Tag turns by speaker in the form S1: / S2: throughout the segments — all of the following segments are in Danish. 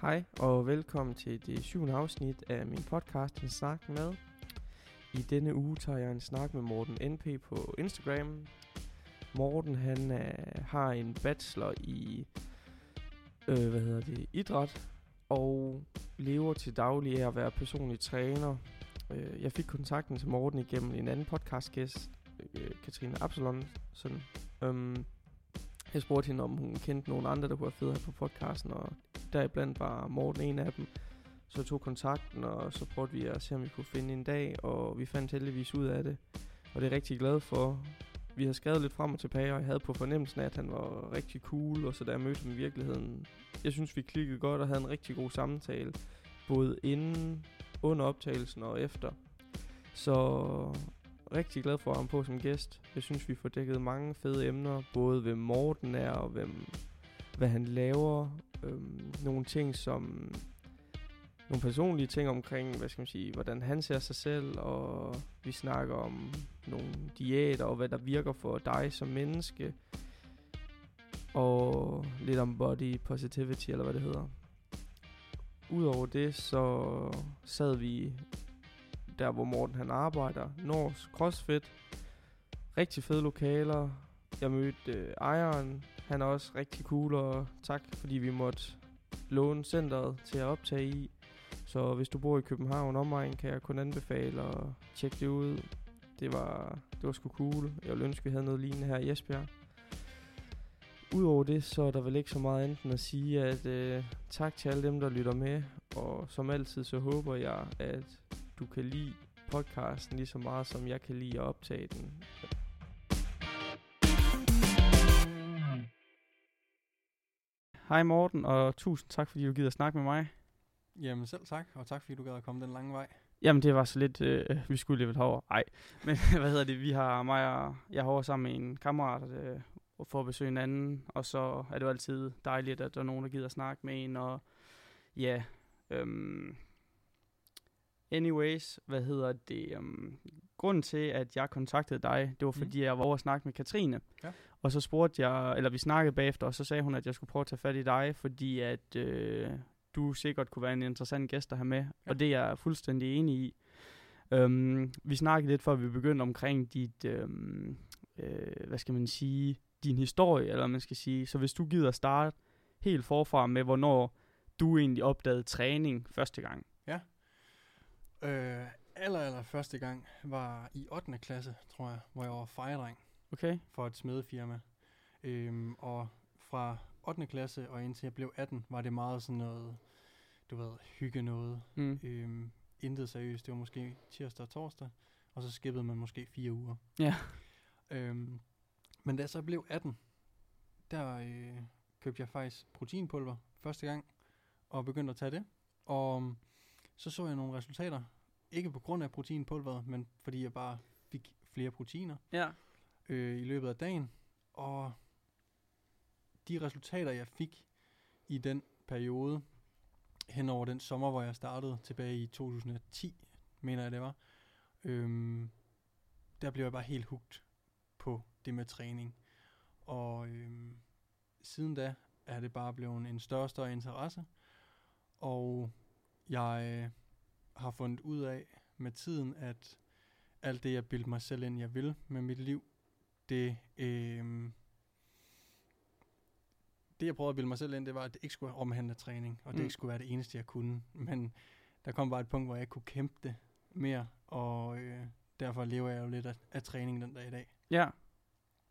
S1: Hej og velkommen til det syvende afsnit af min podcast En Snak Med. I denne uge tager jeg en snak med Morten NP på Instagram. Morten han er, har en bachelor i øh, hvad hedder det, idræt og lever til daglig af at være personlig træner. Øh, jeg fik kontakten til Morten igennem en anden podcastgæst, uh, Katrine Absalon. Sådan, øhm, jeg spurgte hende, om hun kendte nogen andre, der kunne være fede her på podcasten, og deriblandt var Morten en af dem. Så jeg tog kontakten, og så prøvede vi at se, om vi kunne finde en dag, og vi fandt heldigvis ud af det. Og det er jeg rigtig glad for. Vi har skrevet lidt frem og tilbage, og jeg havde på fornemmelsen af, at han var rigtig cool, og så da jeg mødte ham i virkeligheden, jeg synes, vi klikkede godt og havde en rigtig god samtale, både inden, under optagelsen og efter. Så rigtig glad for ham på som gæst. Jeg synes, vi får dækket mange fede emner, både hvem Morten er, og hvem, hvad han laver. Øhm, nogle ting som nogle personlige ting omkring, hvad skal man sige, hvordan han ser sig selv, og vi snakker om nogle diæter, og hvad der virker for dig som menneske, og lidt om body positivity, eller hvad det hedder. Udover det, så sad vi der, hvor Morten han arbejder, Nors CrossFit. Rigtig fede lokaler. Jeg mødte øh, ejeren, han er også rigtig cool, og tak fordi vi måtte låne centret til at optage i. Så hvis du bor i København omegn, kan jeg kun anbefale at tjekke det ud. Det var, det var sgu cool. Jeg ville ønske, vi havde noget lignende her i Esbjerg. Udover det, så er der vel ikke så meget andet end at sige, at øh, tak til alle dem, der lytter med. Og som altid, så håber jeg, at du kan lide podcasten lige så meget, som jeg kan lide at optage den. Hej Morten, og tusind tak, fordi du gider snakke med mig.
S2: Jamen selv tak, og tak fordi du gad at komme den lange vej.
S1: Jamen det var så lidt, øh, vi skulle lige lidt hårdere. Nej, men hvad hedder det, vi har mig og jeg har over sammen med en kammerat øh, for at besøge en anden, og så er det jo altid dejligt, at der er nogen, der gider at snakke med en, og ja, øhm, anyways, hvad hedder det, um, grunden til, at jeg kontaktede dig, det var fordi, mm. jeg var over at snakke med Katrine,
S2: ja.
S1: Og så spurgte jeg, eller vi snakkede bagefter, og så sagde hun, at jeg skulle prøve at tage fat i dig, fordi at øh, du sikkert kunne være en interessant gæst at have med, ja. og det er jeg fuldstændig enig i. Um, vi snakkede lidt, før vi begyndte omkring dit, um, øh, hvad skal man sige, din historie, eller man skal sige. Så hvis du gider starte helt forfra med, hvornår du egentlig opdagede træning første gang.
S2: Ja. Øh, aller, aller første gang var i 8. klasse, tror jeg, hvor jeg var fejredreng.
S1: Okay.
S2: For et smedefirma. Øhm, og fra 8. klasse og indtil jeg blev 18, var det meget sådan noget, du ved, hygge noget.
S1: Mm.
S2: Øhm, intet seriøst. Det var måske tirsdag og torsdag, og så skippede man måske fire uger.
S1: Ja.
S2: Øhm, men da jeg så blev 18, der øh, købte jeg faktisk proteinpulver første gang, og begyndte at tage det. Og så så jeg nogle resultater. Ikke på grund af proteinpulveret, men fordi jeg bare fik flere proteiner
S1: Ja
S2: øh, i løbet af dagen. Og de resultater, jeg fik i den periode, hen over den sommer, hvor jeg startede tilbage i 2010, mener jeg det var, øhm, der blev jeg bare helt hugt på det med træning. Og øhm, siden da er det bare blevet en større og større interesse. Og jeg øh, har fundet ud af med tiden, at alt det, jeg bildte mig selv ind, jeg vil med mit liv, det, øh, det jeg prøvede at bilde mig selv ind, det var, at det ikke skulle omhandle træning, og det
S1: Mm.
S2: ikke skulle være det eneste, jeg kunne. Men der kom bare et punkt, hvor jeg ikke kunne kæmpe det mere, og øh, derfor lever jeg jo lidt af, af træning den dag i dag.
S1: Ja.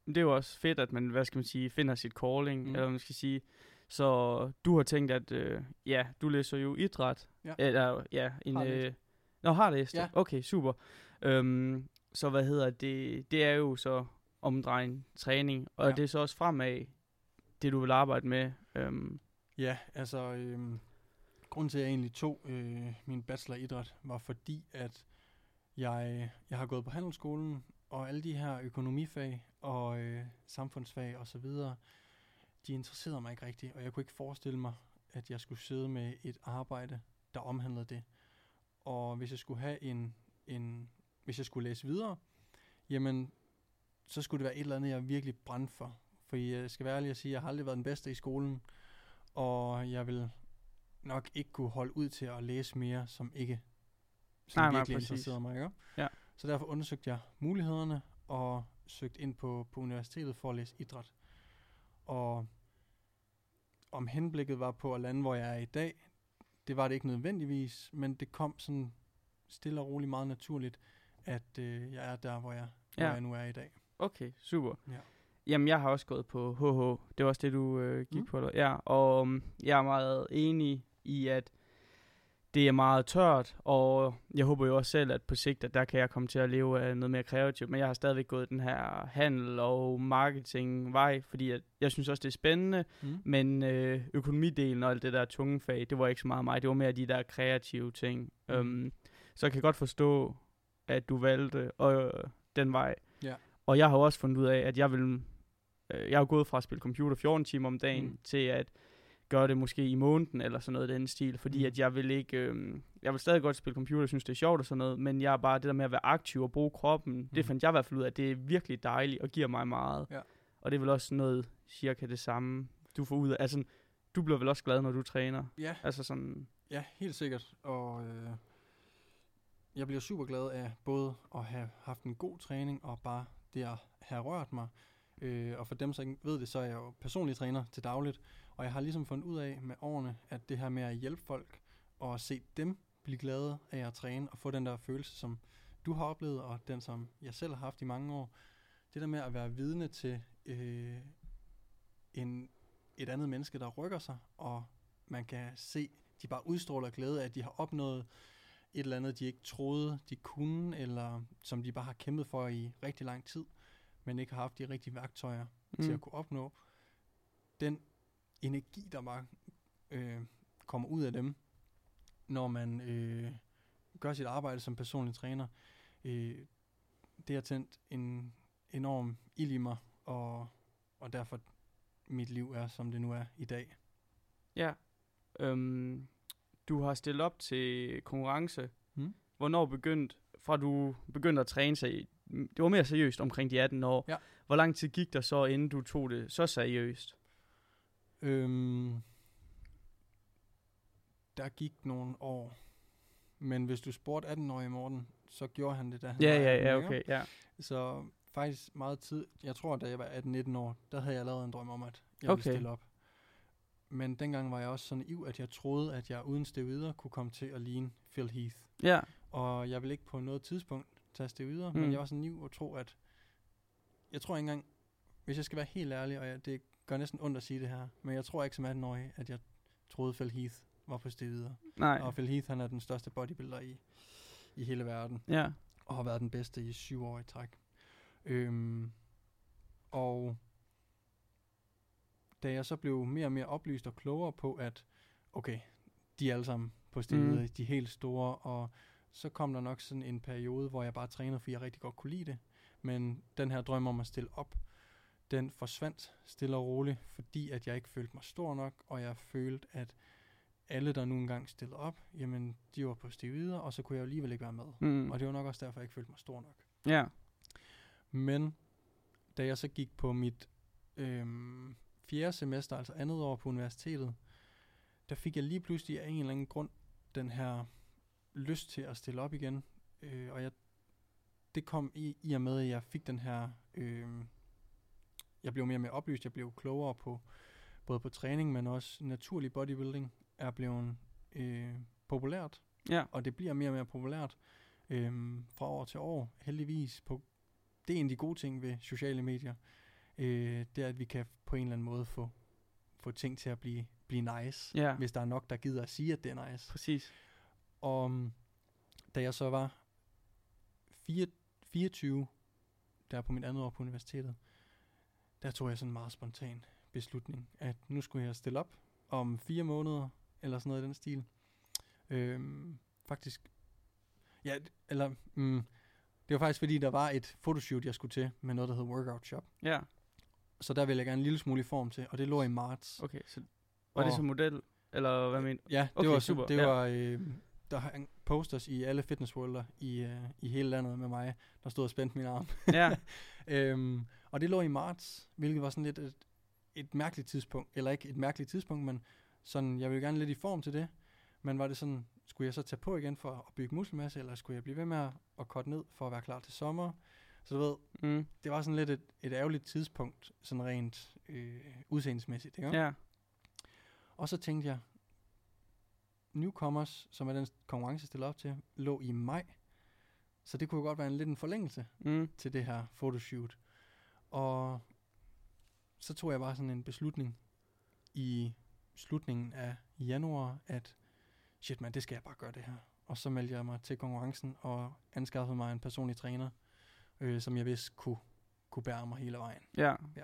S1: Det er jo også fedt, at man, hvad skal man sige, finder sit calling,
S2: Mm.
S1: eller man skal sige. Så du har tænkt, at øh, ja, du læser jo idræt.
S2: Ja.
S1: Eller, ja, en...
S2: Har.
S1: Øh, Nå, har det?
S2: Ja.
S1: Okay, super. Øhm, så hvad hedder det? Det er jo så omdrejning, træning, og
S2: Ja.
S1: det er så også fremad, det du vil arbejde med. Øhm,
S2: Ja, altså, øhm, grunden til, at jeg egentlig tog øh, min bachelor i idræt, var fordi, at jeg, jeg har gået på handelsskolen, og alle de her økonomifag og øh, samfundsfag og så videre, de interesserede mig ikke rigtigt, og jeg kunne ikke forestille mig, at jeg skulle sidde med et arbejde, der omhandlede det. Og hvis jeg skulle have en, en hvis jeg skulle læse videre, jamen, så skulle det være et eller andet, jeg virkelig brændte for. For jeg skal være ærlig at sige, at jeg har aldrig været den bedste i skolen, og jeg vil nok ikke kunne holde ud til at læse mere, som ikke som
S3: Nej, nej,
S2: virkelig
S3: præcis.
S2: interesserede mig. Ikke?
S3: Ja.
S2: Så derfor undersøgte jeg mulighederne og søgte ind på, på universitetet for at læse idræt. Og om henblikket var på at lande, hvor jeg er i dag, det var det ikke nødvendigvis, men det kom sådan stille og roligt meget naturligt, at øh, jeg er der, hvor jeg. Ja. hvor jeg nu er i dag.
S3: Okay, super.
S2: Ja.
S3: Jamen, jeg har også gået på HH. Det var også det, du øh, gik
S2: Mm.
S3: på. Eller? Ja, og um, jeg er meget enig i, at det er meget tørt, og jeg håber jo også selv, at på sigt, at der kan jeg komme til at leve af noget mere kreativt, men jeg har stadigvæk gået den her handel og marketing vej, fordi at jeg synes også, det er spændende,
S2: Mm.
S3: men øh, økonomidelen og alt det der tunge fag, det var ikke så meget mig. Det var mere de der kreative ting.
S2: Mm.
S3: Um, så jeg kan godt forstå, at du valgte øh, den vej. Og jeg har også fundet ud af, at jeg vil... Øh, jeg har gået fra at spille computer 14 timer om dagen,
S2: Mm.
S3: til at gøre det måske i måneden, eller sådan noget i den stil. Fordi
S2: Mm.
S3: at jeg vil ikke... Øh, jeg vil stadig godt spille computer, jeg synes, det er sjovt og sådan noget, men jeg er bare det der med at være aktiv og bruge kroppen, mm. det fandt jeg i hvert fald ud af, at det er virkelig dejligt og giver mig meget.
S2: Ja.
S3: Og det er vel også noget cirka det samme, du får ud af. Altså, du bliver vel også glad, når du træner?
S2: Ja,
S3: Altså sådan...
S2: Ja, helt sikkert. Og øh, jeg bliver super glad af både at have haft en god træning og bare det har, rørt mig. Øh, og for dem, som ikke ved det, så er jeg jo personlig træner til dagligt. Og jeg har ligesom fundet ud af med årene, at det her med at hjælpe folk og at se dem blive glade af at træne og få den der følelse, som du har oplevet, og den, som jeg selv har haft i mange år. Det der med at være vidne til øh, en, et andet menneske, der rykker sig, og man kan se, de bare udstråler glæde af, at de har opnået et eller andet, de ikke troede, de kunne, eller som de bare har kæmpet for i rigtig lang tid, men ikke har haft de rigtige værktøjer mm. til at kunne opnå. Den energi, der bare øh, kommer ud af dem, når man øh, gør sit arbejde som personlig træner, øh, det har tændt en enorm ild i mig, og, og derfor mit liv er, som det nu er i dag.
S3: Ja. Øhm, du har stillet op til konkurrence.
S2: Mm.
S3: Hvornår begyndte, fra du begyndte at træne sig, det var mere seriøst omkring de 18 år.
S2: Ja.
S3: Hvor lang tid gik der så, inden du tog det så seriøst?
S2: Øhm, der gik nogle år. Men hvis du spurgte 18-årige Morten, så gjorde han det, da han
S3: Ja,
S2: var
S3: ja,
S2: 18,
S3: ja, okay, ja.
S2: Så faktisk meget tid. Jeg tror, da jeg var 18-19 år, der havde jeg lavet en drøm om, at jeg
S3: Okay.
S2: ville stille op. Men dengang var jeg også så naiv, at jeg troede, at jeg uden steroider kunne komme til at ligne Phil Heath.
S3: Ja,
S2: Og jeg vil ikke på noget tidspunkt tage steroider, mm. men jeg var så naiv og tro, at... Jeg tror ikke engang, hvis jeg skal være helt ærlig, og jeg, det gør næsten ondt at sige det her, men jeg tror ikke som 18-årig, at jeg troede, Phil Heath var på steroider.
S3: nej.
S2: Og Phil Heath, han er den største bodybuilder i, i hele verden,
S3: Ja,
S2: og har været den bedste i syv år i træk. Øhm, og da jeg så blev mere og mere oplyst og klogere på, at okay, de er alle sammen på steroider,
S3: Mm.
S2: de er helt store, og så kom der nok sådan en periode, hvor jeg bare trænede, fordi jeg rigtig godt kunne lide det. Men den her drøm om at stille op, den forsvandt stille og roligt, fordi at jeg ikke følte mig stor nok, og jeg følte, at alle, der nu engang stillede op, jamen, de var på steroider, og så kunne jeg alligevel ikke være med.
S3: mm.
S2: Og det var nok også derfor, jeg ikke følte mig stor nok.
S3: ja.
S2: Men da jeg så gik på mit øhm, fjerde semester, altså andet år på universitetet, der fik jeg lige pludselig af en eller anden grund den her lyst til at stille op igen. Øh, og jeg, det kom i, i og med, at jeg fik den her... Øh, jeg blev mere og mere oplyst, jeg blev klogere på både på træning, men også naturlig bodybuilding er blevet øh, populært
S3: Ja,
S2: og det bliver mere og mere populært øhm, fra år til år, heldigvis. På, det er en af de gode ting ved sociale medier, øh, det er, at vi kan på en eller anden måde få, få ting til at blive, blive nice,
S3: ja,
S2: hvis der er nok, der gider at sige, at det er nice.
S3: præcis.
S2: Og um, da jeg så var fire, 24, der på mit andet år på universitetet, der tog jeg sådan en meget spontan beslutning, at nu skulle jeg stille op om fire måneder, eller sådan noget i den stil. Øhm, faktisk, ja, eller, mm, det var faktisk fordi, der var et photoshoot, jeg skulle til, med noget, der hed Workout Shop.
S3: Ja,
S2: Så der ville jeg gerne en lille smule i form til, og det lå i marts.
S3: okay. Så var det
S2: Og-
S3: som model, eller hvad mener
S2: Ja, det
S3: Okay,
S2: var
S3: super,
S2: Det
S3: ja.
S2: var øh, der hang posters i alle fitnessworlder i øh, i hele landet med mig, der stod og spændte min arm.
S3: Ja,
S2: øhm, og det lå i marts, hvilket var sådan lidt et, et mærkeligt tidspunkt, eller ikke et mærkeligt tidspunkt, men sådan, jeg vil gerne lidt i form til det, men var det sådan, skulle jeg så tage på igen for at bygge muskelmasse, eller skulle jeg blive ved med at, at korte ned for at være klar til sommer? Så du ved,
S3: Mm.
S2: det var sådan lidt et, et ærgerligt tidspunkt, sådan rent øh, udseendelsesmæssigt, ikke?
S3: Ja.
S2: Og så tænkte jeg, Newcomers, som er den konkurrence, jeg stiller op til, lå i maj. Så det kunne jo godt være en lidt en forlængelse
S3: Mm.
S2: til det her photoshoot. Og så tog jeg bare sådan en beslutning i slutningen af januar, at shit man, det skal jeg bare gøre det her. Og så meldte jeg mig til konkurrencen og anskaffede mig en personlig træner, øh, som jeg vidste kunne, kunne bære mig hele vejen.
S3: Ja.
S2: Ja.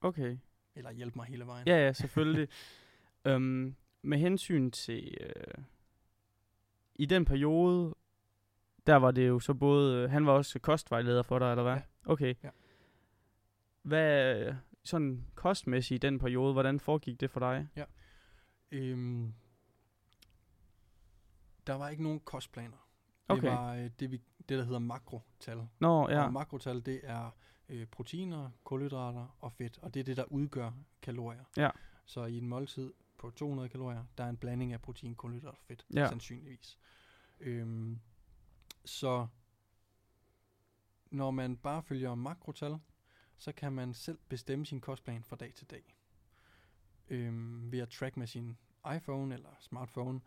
S3: Okay.
S2: Eller hjælpe mig hele vejen.
S3: Ja, ja, selvfølgelig. øhm, med hensyn til... Øh, I den periode, der var det jo så både... øh, Han var også kostvejleder for dig, eller hvad?
S2: Ja.
S3: Okay.
S2: Ja.
S3: Hvad sådan kostmæssigt i den periode, hvordan foregik det for dig?
S2: Øhm, der var ikke nogen kostplaner.
S3: Okay.
S2: Det var øh, det, vi, det, der hedder makrotal.
S3: Nå, ja.
S2: Og makrotal, det er øh, proteiner, kulhydrater og fedt, og det er det, der udgør kalorier.
S3: Ja.
S2: Så i en måltid på 200 kalorier, der er en blanding af protein, kulhydrater og fedt,
S3: Ja.
S2: sandsynligvis. Øhm, så når man bare følger makrotal, så kan man selv bestemme sin kostplan fra dag til dag. Øhm, ved at track med sin iPhone eller smartphone.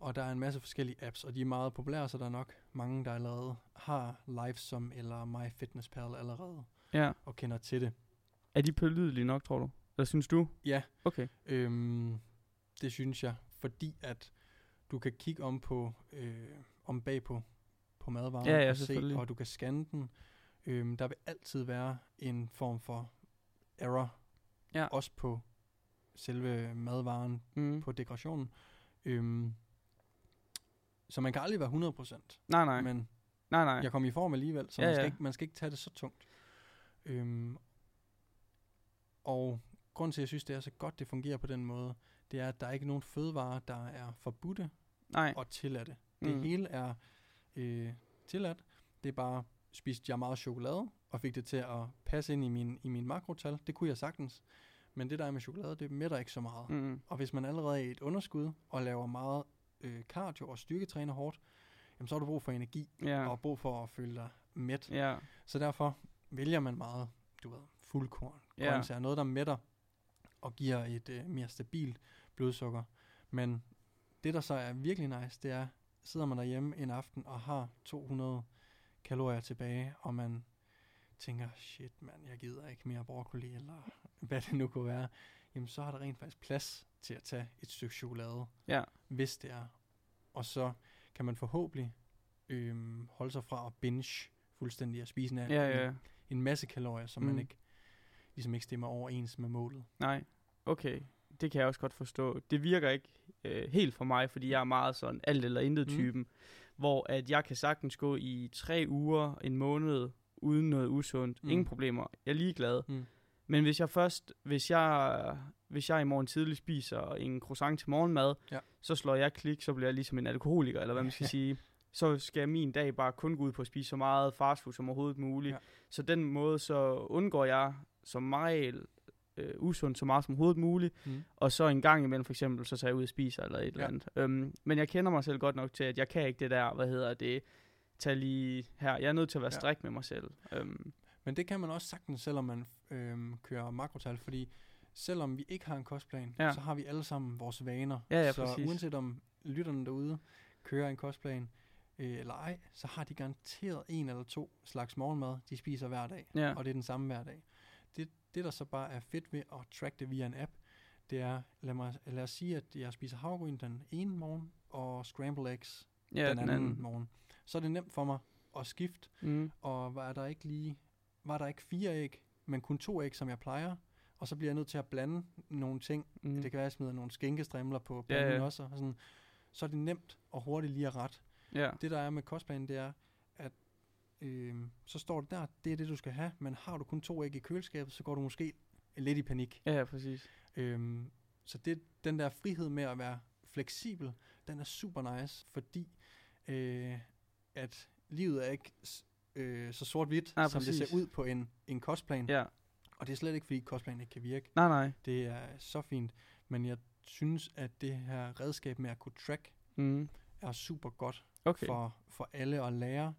S2: Og der er en masse forskellige apps, og de er meget populære, så der er nok mange, der allerede har Livesom eller MyFitnessPal allerede
S3: ja.
S2: og kender til det.
S3: Er de pålidelige nok, tror du? Hvad synes du?
S2: Ja,
S3: Okay.
S2: Øhm, det synes jeg, fordi at du kan kigge om på øh, om bag på, på madvaren
S3: Ja, ja,
S2: og se, og du kan scanne den. Øhm, der vil altid være en form for error,
S3: Ja.
S2: også på selve madvaren,
S3: Mm.
S2: på dekorationen. Øhm, så man kan aldrig være 100%,
S3: Nej, nej.
S2: men
S3: nej, nej.
S2: jeg kom i form alligevel, så
S3: Ja,
S2: man, skal
S3: ja.
S2: ikke, man skal ikke tage det så tungt. Øhm, og grunden til, at jeg synes, det er så godt, det fungerer på den måde, det er, at der er ikke nogen fødevarer, der er forbudte
S3: nej.
S2: og tilladte. Det
S3: Mm.
S2: hele er øh, tilladt. Det er bare, spiste jeg meget chokolade, og fik det til at passe ind i min, i min makrotal. Det kunne jeg sagtens. Men det der er med chokolade, det mætter ikke så meget.
S3: Mm.
S2: Og hvis man allerede er i et underskud, og laver meget øh, cardio og styrketræner hårdt, jamen så har du brug for energi,
S3: Ja.
S2: og brug for at føle dig mæt.
S3: Ja.
S2: Så derfor vælger man meget, du ved, fuldkorn,
S3: Ja.
S2: grøntsager, noget der mætter og giver et øh, mere stabilt blodsukker. Men det der så er virkelig nice, det er, sidder man derhjemme en aften og har 200 kalorier tilbage, og man tænker, shit mand, jeg gider ikke mere broccoli, eller hvad det nu kunne være, jamen så har der rent faktisk plads til at tage et stykke chokolade,
S3: Ja.
S2: hvis det er. Og så kan man forhåbentlig øhm, holde sig fra at binge fuldstændig at spise en,
S3: Ja, ja.
S2: en, en masse kalorier, som mm.
S3: Mm.
S2: man ikke ligesom ikke stemmer overens med målet.
S3: Nej. Okay. Det kan jeg også godt forstå. Det virker ikke øh, helt for mig, fordi jeg er meget sådan alt eller intet
S2: Mm.
S3: typen, hvor at jeg kan sagtens gå i tre uger, en måned, uden noget usundt.
S2: Mm.
S3: Ingen problemer. Jeg er ligeglad.
S2: Mm.
S3: Men hvis jeg først, hvis jeg, hvis jeg i morgen tidlig spiser en croissant til morgenmad,
S2: Ja.
S3: så slår jeg klik, så bliver jeg ligesom en alkoholiker, eller hvad man skal
S2: Ja.
S3: sige. Så skal min dag bare kun gå ud på at spise så meget fastfood som overhovedet muligt.
S2: Ja.
S3: Så den måde, så undgår jeg som mig øh, usundt så meget som overhovedet muligt.
S2: Mm.
S3: Og så en gang imellem for eksempel, så tager jeg ud og spiser eller et eller
S2: Ja.
S3: andet. Øhm, men jeg kender mig selv godt nok til, at jeg kan ikke det der, hvad hedder det, tag lige her. Jeg er nødt til at være
S2: Ja.
S3: strik med mig selv. Øhm,
S2: Men det kan man også sagtens, selvom man øhm, kører makrotal, fordi selvom vi ikke har en kostplan,
S3: Ja.
S2: så har vi alle sammen vores vaner.
S3: Ja, ja,
S2: så
S3: præcis.
S2: uanset om lytterne derude kører en kostplan øh, eller ej, så har de garanteret en eller to slags morgenmad, de spiser hver dag.
S3: ja.
S2: og det er den samme hver dag. Det, det, der så bare er fedt ved at track det via en app, det er, lad, mig, lad os sige, at jeg spiser havregryn den ene morgen, og scrambled eggs
S3: ja,
S2: den anden, anden morgen. Så er det nemt for mig at skifte,
S3: Mm.
S2: og var der ikke lige, var der ikke fire æg, men kun to æg, som jeg plejer, og så bliver jeg nødt til at blande nogle ting.
S3: Mm.
S2: Det kan være, at jeg smider nogle skænkestrimler på
S3: Ja,
S2: blanden
S3: ja.
S2: også, og sådan, så er det nemt og hurtigt lige at rette.
S3: Ja.
S2: Det der er med kostplanen, det er, at øh, så står det der, det er det, du skal have, men har du kun to æg i køleskabet, så går du måske lidt i panik.
S3: ja, ja, præcis.
S2: Øhm, så det, den der frihed med at være fleksibel, den er super nice, fordi øh, at livet er ikke øh, så sort-hvidt,
S3: Nej,
S2: som det ser ud på en, en kostplan.
S3: Ja.
S2: Og det er slet ikke, fordi kostplanen ikke kan virke.
S3: Nej, nej.
S2: Det er så fint. Men jeg synes, at det her redskab med at kunne track
S3: Mm.
S2: er super godt
S3: Okay.
S2: for, for alle at lære.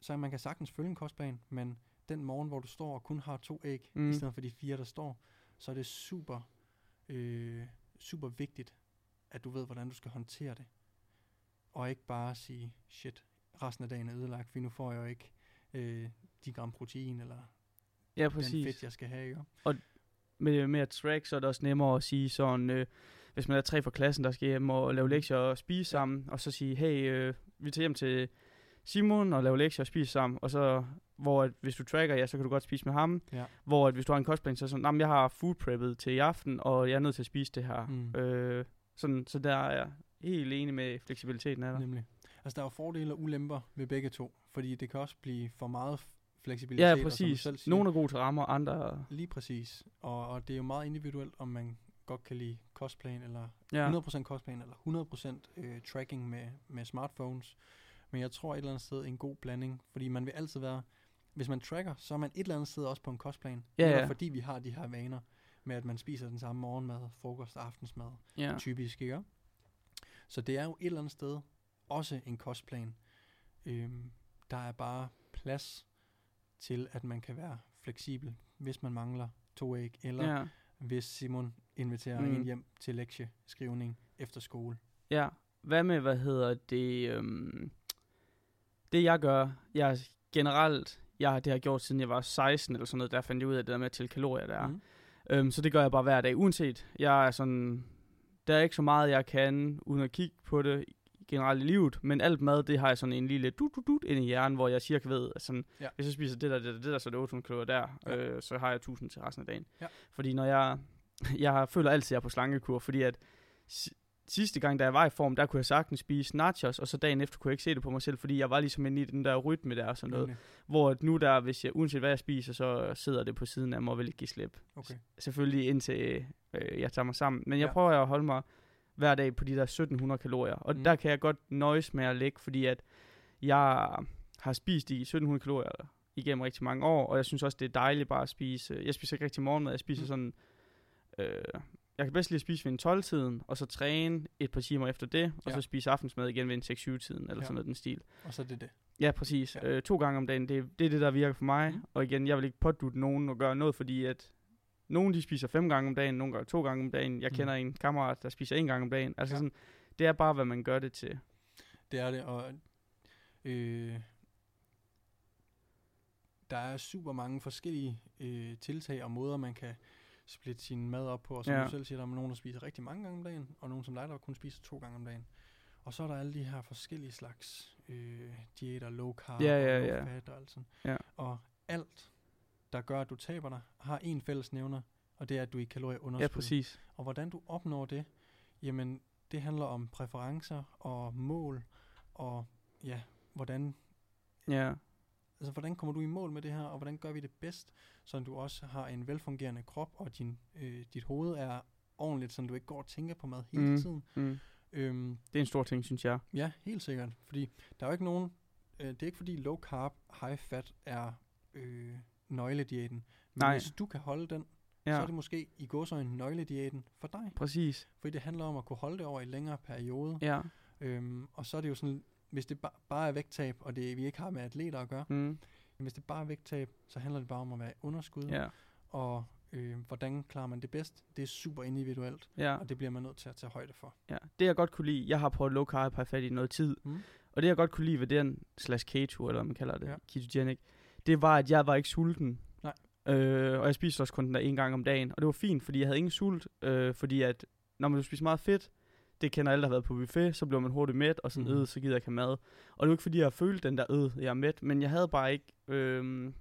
S2: Så man kan sagtens følge en kostplan, men den morgen, hvor du står og kun har to æg. Mm. i stedet for de fire, der står, så er det super, øh, super vigtigt, at du ved, hvordan du skal håndtere det. Og ikke bare sige, shit, resten af dagen er ødelagt, for nu får jeg jo ikke øh, de gram protein, eller
S3: ja,
S2: den
S3: præcis.
S2: fedt, jeg skal have. Ikke?
S3: med, med at track, så er det også nemmere at sige sådan, øh, hvis man er tre fra klassen, der skal hjem og lave lektier og spise sammen, og så sige, hey, øh, vi tager hjem til Simon og lave lektier og spise sammen, og så, hvor at, hvis du tracker, ja, så kan du godt spise med ham,
S2: Ja.
S3: hvor at, hvis du har en kostplan, så er sådan, "Nå, men jeg har food preppet til i aften, og jeg er nødt til at spise det her.
S2: Mm.
S3: Øh, sådan, så der er jeg helt enig med fleksibiliteten af der.
S2: Nemlig. Altså, der er jo fordele og ulemper ved begge to, fordi det kan også blive for meget fleksibilitet.
S3: Ja,
S2: og
S3: præcis.
S2: selv siger,
S3: Nogle er gode til rammer, andre...
S2: Lige præcis. Og, og det er jo meget individuelt, om man godt kan lide kostplan, eller
S3: Ja,
S2: 100% kostplan, eller 100% øh, tracking med, med smartphones. Men jeg tror et eller andet sted en god blanding, fordi man vil altid være, hvis man tracker, så er man et eller andet sted også på en kostplan.
S3: Ja, ja.
S2: fordi vi har de her vaner med, at man spiser den samme morgenmad, frokost, aftensmad,
S3: ja.
S2: typisk, ikke? Så det er jo et eller andet sted også en kostplan. Øhm, der er bare plads til, at man kan være fleksibel, hvis man mangler to æg, eller ja. hvis Simon inviterer
S3: Mm.
S2: en hjem til lektieskrivning efter skole.
S3: Ja, hvad med, hvad hedder det, øhm, det jeg gør, jeg generelt, jeg, det har gjort siden jeg var 16 eller sådan noget, der fandt jeg ud af det der med at tælle kalorier der. Mm. Øhm, så det gør jeg bare hver dag, uanset, jeg er sådan, der er ikke så meget jeg kan, uden at kigge på det generelt i livet, men alt mad, det har jeg sådan en lille dut, dut, dut ind i hjernen, hvor jeg cirka ved, at sådan,
S2: Ja.
S3: hvis jeg spiser det der, det der, det der, så er det 800 kalorier der,
S2: Ja.
S3: øh, så har jeg 1000 til resten af dagen.
S2: Ja.
S3: Fordi når jeg, jeg føler altid, at jeg er på slankekur, fordi at si- sidste gang, da jeg var i form, der kunne jeg sagtens spise nachos, og så dagen efter kunne jeg ikke se det på mig selv, fordi jeg var ligesom inde i den der rytme der og sådan noget.
S2: Nemlig.
S3: Hvor nu der, hvis jeg, uanset hvad jeg spiser, så sidder det på siden af mig og vil ikke give slip.
S2: Okay.
S3: Selvfølgelig indtil øh, jeg tager mig sammen. Men jeg
S2: Ja.
S3: prøver at holde mig hver dag på de der 1700 kalorier. Og
S2: Mm.
S3: der kan jeg godt nøjes med at lægge, fordi at jeg har spist de 1700 kalorier igennem rigtig mange år, og jeg synes også, det er dejligt bare at spise. Jeg spiser ikke rigtig morgenmad, jeg spiser
S2: Mm.
S3: sådan... Øh, jeg kan bedst lide at spise ved en 12-tiden, og så træne et par timer efter det, og
S2: Ja.
S3: så spise aftensmad igen ved en 6-7-tiden, eller
S2: Ja.
S3: sådan noget den stil.
S2: Og så er det det.
S3: Ja, præcis.
S2: Ja.
S3: Øh, to gange om dagen, det, det er det, der virker for mig. Mm. Og igen, jeg vil ikke pådutte nogen at gøre noget, fordi at nogen de spiser fem gange om dagen, nogle gør to gange om dagen. Jeg
S2: Mm.
S3: kender en kammerat, der spiser en gang om dagen. Altså
S2: Ja.
S3: ja. sådan, det er bare, hvad man gør det til.
S2: Det er det, og øh, der er super mange forskellige øh, tiltag og måder, man kan splitte sin mad op på. Og som
S3: Ja.
S2: du selv siger, der er nogen, der spiser rigtig mange gange om dagen, og nogen som dig, der kun spiser to gange om dagen. Og så er der alle de her forskellige slags øh, diæter, low carb
S3: Ja, ja,
S2: og low
S3: ja.
S2: fat og alt sådan.
S3: Ja.
S2: Og alt, der gør, at du taber dig, har en fælles nævner, og det er, at du er i kalorieunderskud.
S3: Ja, præcis.
S2: Og hvordan du opnår det, jamen det handler om præferencer og mål, og ja, hvordan,
S3: Ja,
S2: altså, hvordan kommer du i mål med det her, og hvordan gør vi det bedst, så du også har en velfungerende krop, og din, øh, dit hoved er ordentligt, så du ikke går og tænker på mad hele
S3: Mm.
S2: tiden.
S3: mm.
S2: Øhm,
S3: det er en stor ting, synes jeg.
S2: ja, helt sikkert, fordi der er jo ikke nogen, øh, det er ikke fordi low carb, high fat er øh, nøglediæten, men
S3: Nej.
S2: hvis du kan holde den,
S3: Ja,
S2: så er det måske i gåsøjne nøglediæten for dig.
S3: præcis.
S2: Fordi det handler om at kunne holde det over en længere periode.
S3: Ja.
S2: Øhm, og så er det jo sådan, hvis det ba- bare er vægttab, og det vi ikke har med atleter at gøre,
S3: Mm.
S2: hvis det bare er vægttab, så handler det bare om at være i underskud.
S3: Ja.
S2: Og øh, hvordan klarer man det bedst? Det er super individuelt,
S3: Ja.
S2: og det bliver man nødt til at tage højde for.
S3: ja. Det jeg godt kunne lide, jeg har prøvet low carb i noget tid,
S2: Mm.
S3: og det jeg godt kunne lide ved den slash keto, eller hvad man kalder det,
S2: ja.
S3: ketogenic, det var, at jeg var ikke sulten.
S2: Nej.
S3: Øh, og jeg spiste også kun den der en gang om dagen. Og det var fint, fordi jeg havde ingen sult. Øh, fordi at når man spiser meget fedt, det kender alle, der har været på buffet, så bliver man hurtigt mæt, og sådan mm. øh, så gider jeg ikke have mad. Og det var ikke fordi, jeg følte den der øh, jeg er mæt, men jeg havde bare ikke... Øh,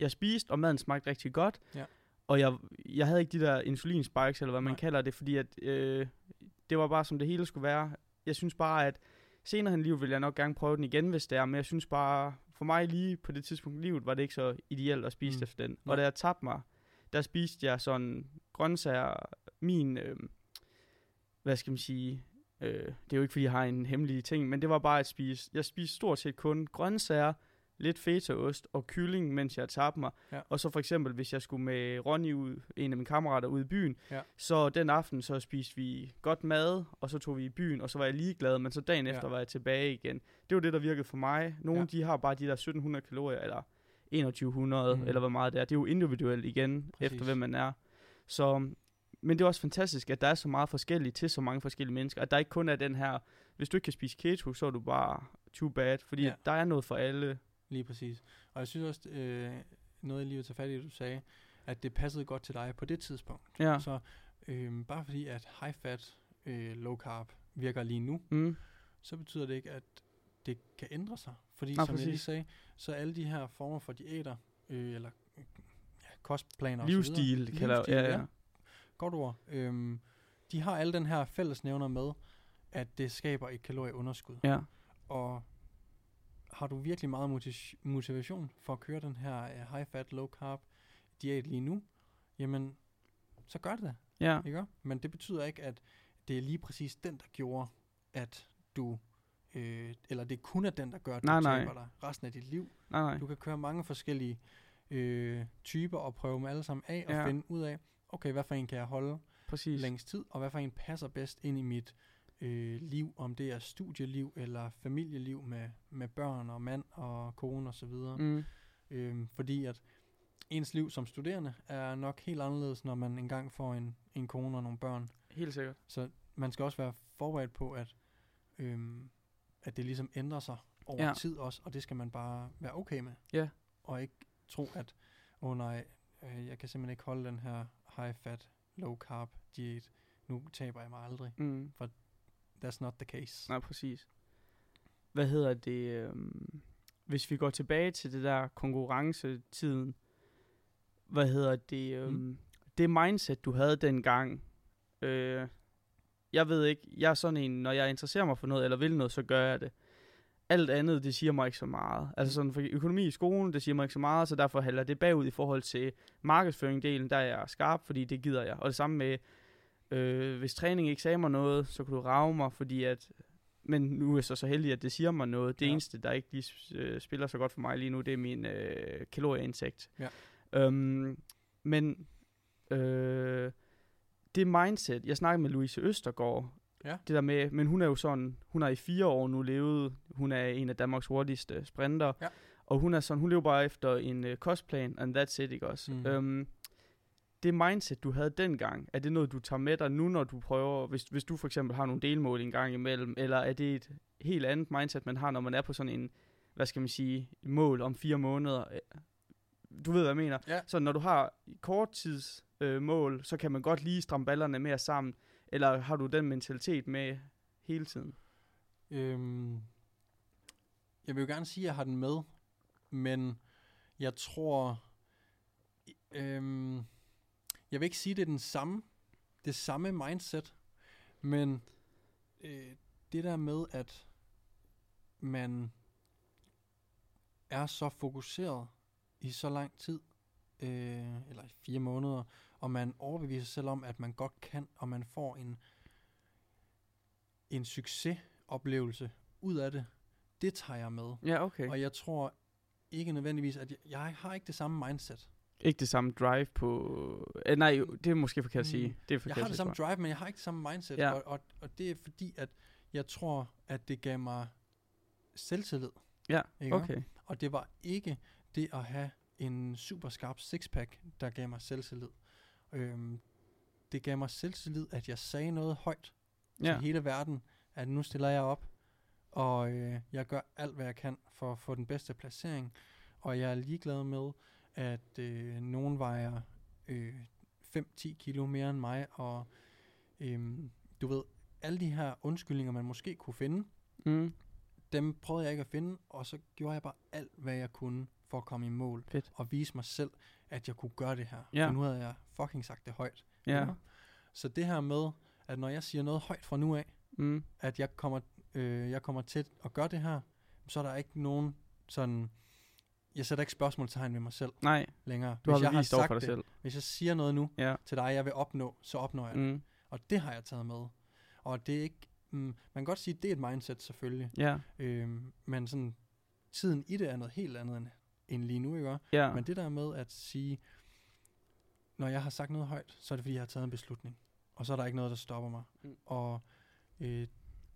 S3: jeg spiste, og maden smagte rigtig godt.
S2: Ja.
S3: Og jeg, jeg havde ikke de der insulinspikes, eller hvad man
S2: Nej.
S3: kalder det, fordi at, øh, det var bare som det hele skulle være. Jeg synes bare, at senere i livet vil jeg nok gerne prøve den igen, hvis det er, men jeg synes bare, for mig lige på det tidspunkt i livet, var det ikke så ideelt at spise
S2: Mm.
S3: efter den.
S2: Nej.
S3: Og da jeg tabte mig, der spiste jeg sådan grøntsager, min, øh, hvad skal man sige, øh, det er jo ikke fordi, jeg har en hemmelig ting, men det var bare at spise, jeg spiste stort set kun grøntsager, lidt fetaost og kylling, mens jeg tabte mig.
S2: Ja.
S3: Og så for eksempel, hvis jeg skulle med Ronny ud, en af mine kammerater ud i byen,
S2: Ja.
S3: så den aften, så spiste vi godt mad, og så tog vi i byen, og så var jeg ligeglad, men så dagen
S2: Ja.
S3: efter var jeg tilbage igen. Det var det, der virkede for mig. Nogle,
S2: Ja.
S3: de har bare de der 1700 kalorier, eller 2100,
S2: Mhm.
S3: mm. eller hvor meget det er. Det er jo individuelt igen,
S2: Præcis.
S3: Efter hvem man er. Så, men det er også fantastisk, at der er så meget forskelligt til så mange forskellige mennesker. At der ikke kun er den her, hvis du ikke kan spise keto, så er du bare too bad. Fordi
S2: ja.
S3: der er noget for alle.
S2: Lige præcis. Og jeg synes også, øh, noget jeg lige vil tage fat i, du sagde, at det passede godt til dig på det tidspunkt.
S3: Ja.
S2: Så øh, bare fordi, at high fat, øh, low carb virker lige nu,
S3: Mm.
S2: så betyder det ikke, at det kan ændre sig. Fordi
S3: Nej,
S2: som jeg lige
S3: præcis.
S2: sagde, så alle de her former for diæter, øh, eller øh, ja, kostplaner og så
S3: Livsstil, kalder
S2: livsstil,
S3: ja, ja.
S2: godt ord, øhm, de har alle den her fællesnævner med, at det skaber et kalorieunderskud.
S3: ja.
S2: Og har du virkelig meget motiv- motivation for at køre den her uh, high fat, low carb diæt lige nu, jamen, så gør det da,
S3: Ja.
S2: ikke? Men det betyder ikke, at det er lige præcis den, der gjorde, at du, øh, eller det kun er den, der gør, at du
S3: Nej, nej.
S2: taber dig resten af dit liv.
S3: Nej, nej.
S2: Du kan køre mange forskellige øh, typer og prøve dem alle sammen af, og
S3: Ja.
S2: finde ud af, okay, hvad for en kan jeg holde
S3: Præcis.
S2: længst tid, og hvad for en passer bedst ind i mit øh, liv, om det er studieliv eller familieliv med, med børn og mand og kone osv. Mm.
S3: Mm.
S2: Øhm, fordi at ens liv som studerende er nok helt anderledes, når man engang får en, en kone og nogle børn.
S3: Helt sikkert.
S2: Så man skal også være forberedt på, at, øhm, at det ligesom ændrer sig over ja. Tid også, og det skal man bare være okay med.
S3: Ja.
S2: Og ikke tro, at, åh oh nej, øh, jeg kan simpelthen ikke holde den her high fat, low carb diæt. Nu taber jeg mig aldrig.
S3: Mm.
S2: That's not the case.
S3: Nej, præcis. Hvad hedder det? Øhm, hvis vi går tilbage til det der konkurrencetiden, hvad hedder det? Øhm,
S2: Mm.
S3: Det mindset, du havde dengang, øh, jeg ved ikke, jeg er sådan en, når jeg interesserer mig for noget, eller vil noget, så gør jeg det. Alt andet, det siger mig ikke så meget. Altså sådan for økonomi i skolen, det siger mig ikke så meget, så derfor halder det bagud i forhold til markedsføringdelen, der er jeg skarp, fordi det gider jeg. Og det samme med, øh, hvis træning ikke sagde mig noget, så kunne du rave mig, fordi at men nu er jeg så så heldig, at det siger mig noget. Det
S2: Ja.
S3: eneste, der ikke lige øh, spiller så godt for mig lige nu, det er min øh, kalorieindtægt.
S2: Ja.
S3: Øhm, men øh, det mindset, jeg snakkede med Louise Østergaard,
S2: Ja.
S3: det der med, men hun er jo sådan, hun har i fire år nu levet, hun er en af Danmarks hurtigste sprinter,
S2: Ja.
S3: og hun er sådan, hun lever bare efter en øh, kostplan, and that's it, ikke også?
S2: Mhm.
S3: Øhm, det mindset, du havde dengang, er det noget, du tager med dig nu, når du prøver, hvis, hvis du for eksempel har nogle delmål en gang imellem, eller er det et helt andet mindset, man har, når man er på sådan en, hvad skal man sige, mål om fire måneder? Du ved, hvad jeg mener.
S2: Ja.
S3: Så når du har korttids øh, så kan man godt lige stramme ballerne mere sammen, eller har du den mentalitet med hele tiden?
S2: Øhm, jeg vil jo gerne sige, at jeg har den med, men jeg tror, øhm, jeg vil ikke sige, det er den samme, det samme mindset, men øh, det der med, at man er så fokuseret i så lang tid, øh, eller i fire måneder, og man overbeviser sig selv om, at man godt kan, og man får en, en succesoplevelse ud af det, det tager jeg med.
S3: Ja, okay.
S2: Og jeg tror ikke nødvendigvis, at jeg, jeg har ikke det samme mindset.
S3: Ikke det samme drive på... Eh, nej, det er måske forkert at sige.
S2: Mm.
S3: Det er forkert
S2: Jeg har det samme drive, men jeg har ikke det samme mindset.
S3: Ja.
S2: Og, og, og det er fordi, at jeg tror, at det gav mig selvtillid.
S3: Ja,
S2: ikke?
S3: Okay.
S2: Og det var ikke det at have en super skarp sixpack, der gav mig selvtillid. Øhm, det gav mig selvtillid, at jeg sagde noget højt
S3: Ja.
S2: til hele verden, at nu stiller jeg op, og øh, jeg gør alt, hvad jeg kan for at få den bedste placering. Og jeg er ligeglad med, at øh, nogen vejer øh, 5-10 kilo mere end mig, og øh, du ved, alle de her undskyldninger, man måske kunne finde,
S3: Mm.
S2: dem prøvede jeg ikke at finde, og så gjorde jeg bare alt, hvad jeg kunne for at komme i mål.
S3: Fedt.
S2: Og vise mig selv, at jeg kunne gøre det her.
S3: Ja.
S2: For nu havde jeg fucking sagt det højt.
S3: Ja.
S2: Så det her med, at når jeg siger noget højt fra nu af,
S3: Mm.
S2: at jeg kommer, øh, jeg kommer til at gøre det her, så er der ikke nogen sådan... Jeg sætter ikke spørgsmålstegn ved mig selv
S3: Nej,
S2: længere.
S3: du har
S2: Hvis jeg
S3: bevist over
S2: sagt
S3: for dig
S2: det,
S3: selv.
S2: Hvis jeg siger noget nu
S3: Ja.
S2: til dig, jeg vil opnå, så opnår jeg det.
S3: Mm.
S2: Og det har jeg taget med. Og det er ikke... Mm, man kan godt sige, at det er et mindset selvfølgelig.
S3: Ja.
S2: Øhm, men sådan tiden i det er noget helt andet end, end lige nu, ikke?
S3: Ja.
S2: Men det der med at sige, når jeg har sagt noget højt, så er det fordi, jeg har taget en beslutning. Og så er der ikke noget, der stopper mig.
S3: Mm.
S2: Og øh,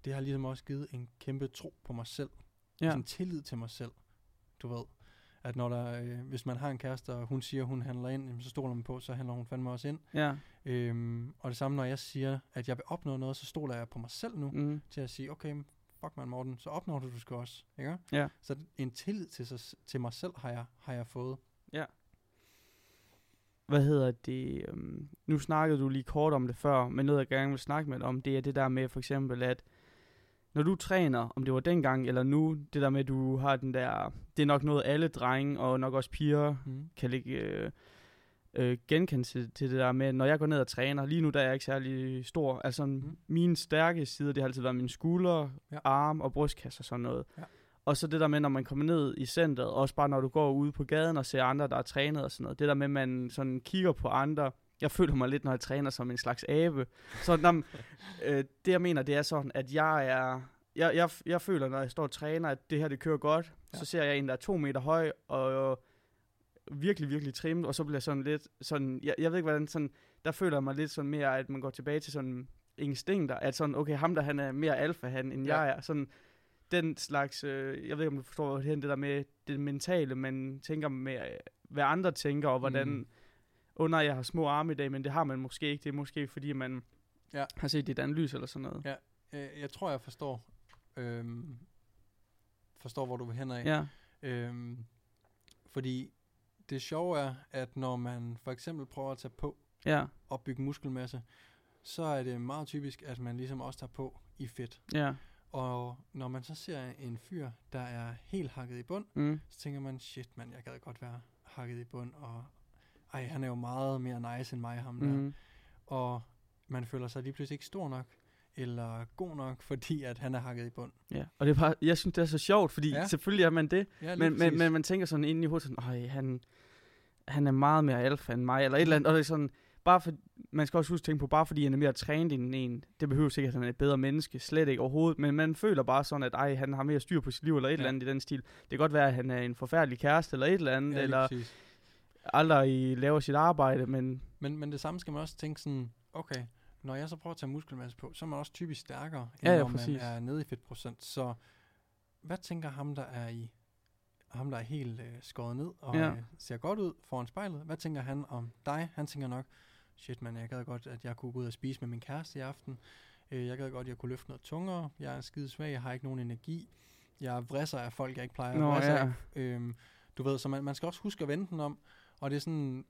S2: det har ligesom også givet en kæmpe tro på mig selv.
S3: ja.
S2: Sådan tillid til mig selv. Du ved, at når der, øh, hvis man har en kæreste, og hun siger, hun handler ind, jamen, så stoler man på, så handler hun fandme også ind.
S3: Ja.
S2: Øhm, og det samme, når jeg siger, at jeg vil opnå noget, så stoler jeg på mig selv nu, mm. Til at sige, okay, fuck man Morten, så opnår du det sgu også. Ikke?
S3: Ja.
S2: Så en tillid til, sig, til mig selv har jeg, har jeg fået.
S3: Hvad hedder det? Um, nu snakkede du lige kort om det før, men noget jeg gerne vil snakke med dig om, det er det der med for eksempel, at når du træner, om det var dengang eller nu, det der med, at du har den der, det er nok noget alle drenge og nok også piger
S2: Mm.
S3: kan lægge øh, øh, genkende til, til det der med, når jeg går ned og træner, lige nu der er jeg ikke særlig stor, altså
S2: Mm.
S3: mine stærke sider, det har altid været mine skuldre,
S2: ja.
S3: arm og brystkasse og sådan noget.
S2: Ja.
S3: Og så det der med, når man kommer ned i centret, også bare når du går ude på gaden og ser andre, der er trænet og sådan noget, det der med, at man sådan kigger på andre, jeg føler mig lidt, når jeg træner, som en slags abe. Så når, øh, det jeg mener, det er sådan, at jeg er, jeg, jeg, jeg føler, når jeg står og træner, at det her, det kører godt.
S2: Ja.
S3: Så ser jeg en, der er to meter høj, og virkelig, virkelig trimmet, og så bliver jeg sådan lidt, sådan, jeg, jeg ved ikke hvordan, sådan, der føler jeg mig lidt sådan mere, at man går tilbage til sådan instinkter, at sådan, okay, ham der, han er mere alfa han, end
S2: Ja.
S3: jeg er, sådan, den slags, øh, jeg ved ikke, om du forstår det der med det mentale, man tænker med, hvad andre tænker, og hvordan,
S2: Mm.
S3: Mm. under jeg har små arme i dag, men det har man måske ikke, det er måske fordi, man
S2: Ja.
S3: har set dit analyse eller sådan noget.
S2: Ja. Øh, jeg tror, jeg forstår, øhm, forstår, hvor du vil hen af.
S3: Ja,
S2: Øhm, fordi det sjove er, at når man for eksempel prøver at tage på
S3: ja,
S2: og bygge muskelmasse, så er det meget typisk, at man ligesom også tager på i fedt.
S3: ja,
S2: Og når man så ser en fyr, der er helt hakket i bund,
S3: mm,
S2: så tænker man, shit mand, jeg gad godt være hakket i bund, og ej, han er jo meget mere nice end mig, ham der.
S3: mm,
S2: Og man føler sig lige pludselig ikke stor nok, eller god nok, fordi at han er hakket i bund.
S3: ja. Og det er bare, jeg synes, det er så sjovt, fordi
S2: Ja.
S3: selvfølgelig er man det,
S2: Ja,
S3: men, men, men man tænker sådan inde i hovedet sådan, Øj, han, han er meget mere alfa end mig, eller et eller andet, og det er sådan, bare for, man skal også huske at tænke på, bare fordi han er mere trænet end en, det behøver sikkert, at han er et bedre menneske, slet ikke overhovedet, men man føler bare sådan, at ej, han har mere styr på sit liv, eller et
S2: Ja.
S3: eller andet i den stil. Det kan godt være, at han er en forfærdelig kæreste, eller et eller andet,
S2: ja,
S3: eller
S2: præcis.
S3: Aldrig laver sit arbejde, men
S2: Men, men det samme skal man også tænke sådan, okay, når jeg så prøver at tage muskelmasse på, så er man også typisk stærkere, end
S3: Ja, ja,
S2: når man
S3: præcis.
S2: er nede i fedtprocent. Så hvad tænker ham, der er i ham, der er helt øh, skåret ned og
S3: Ja.
S2: øh, ser godt ud foran spejlet? Hvad tænker han om dig? Han tænker nok, shit man, jeg gad godt, at jeg kunne gå ud og spise med min kæreste i aften. Øh, jeg gad godt, at jeg kunne løfte noget tungere. Jeg er skide svag, jeg har ikke nogen energi. Jeg vrisser af folk, jeg ikke plejer
S3: Nå,
S2: at vrisse
S3: ja.
S2: af. Øhm, du ved, så man, man skal også huske at vende den om. Og det er sådan,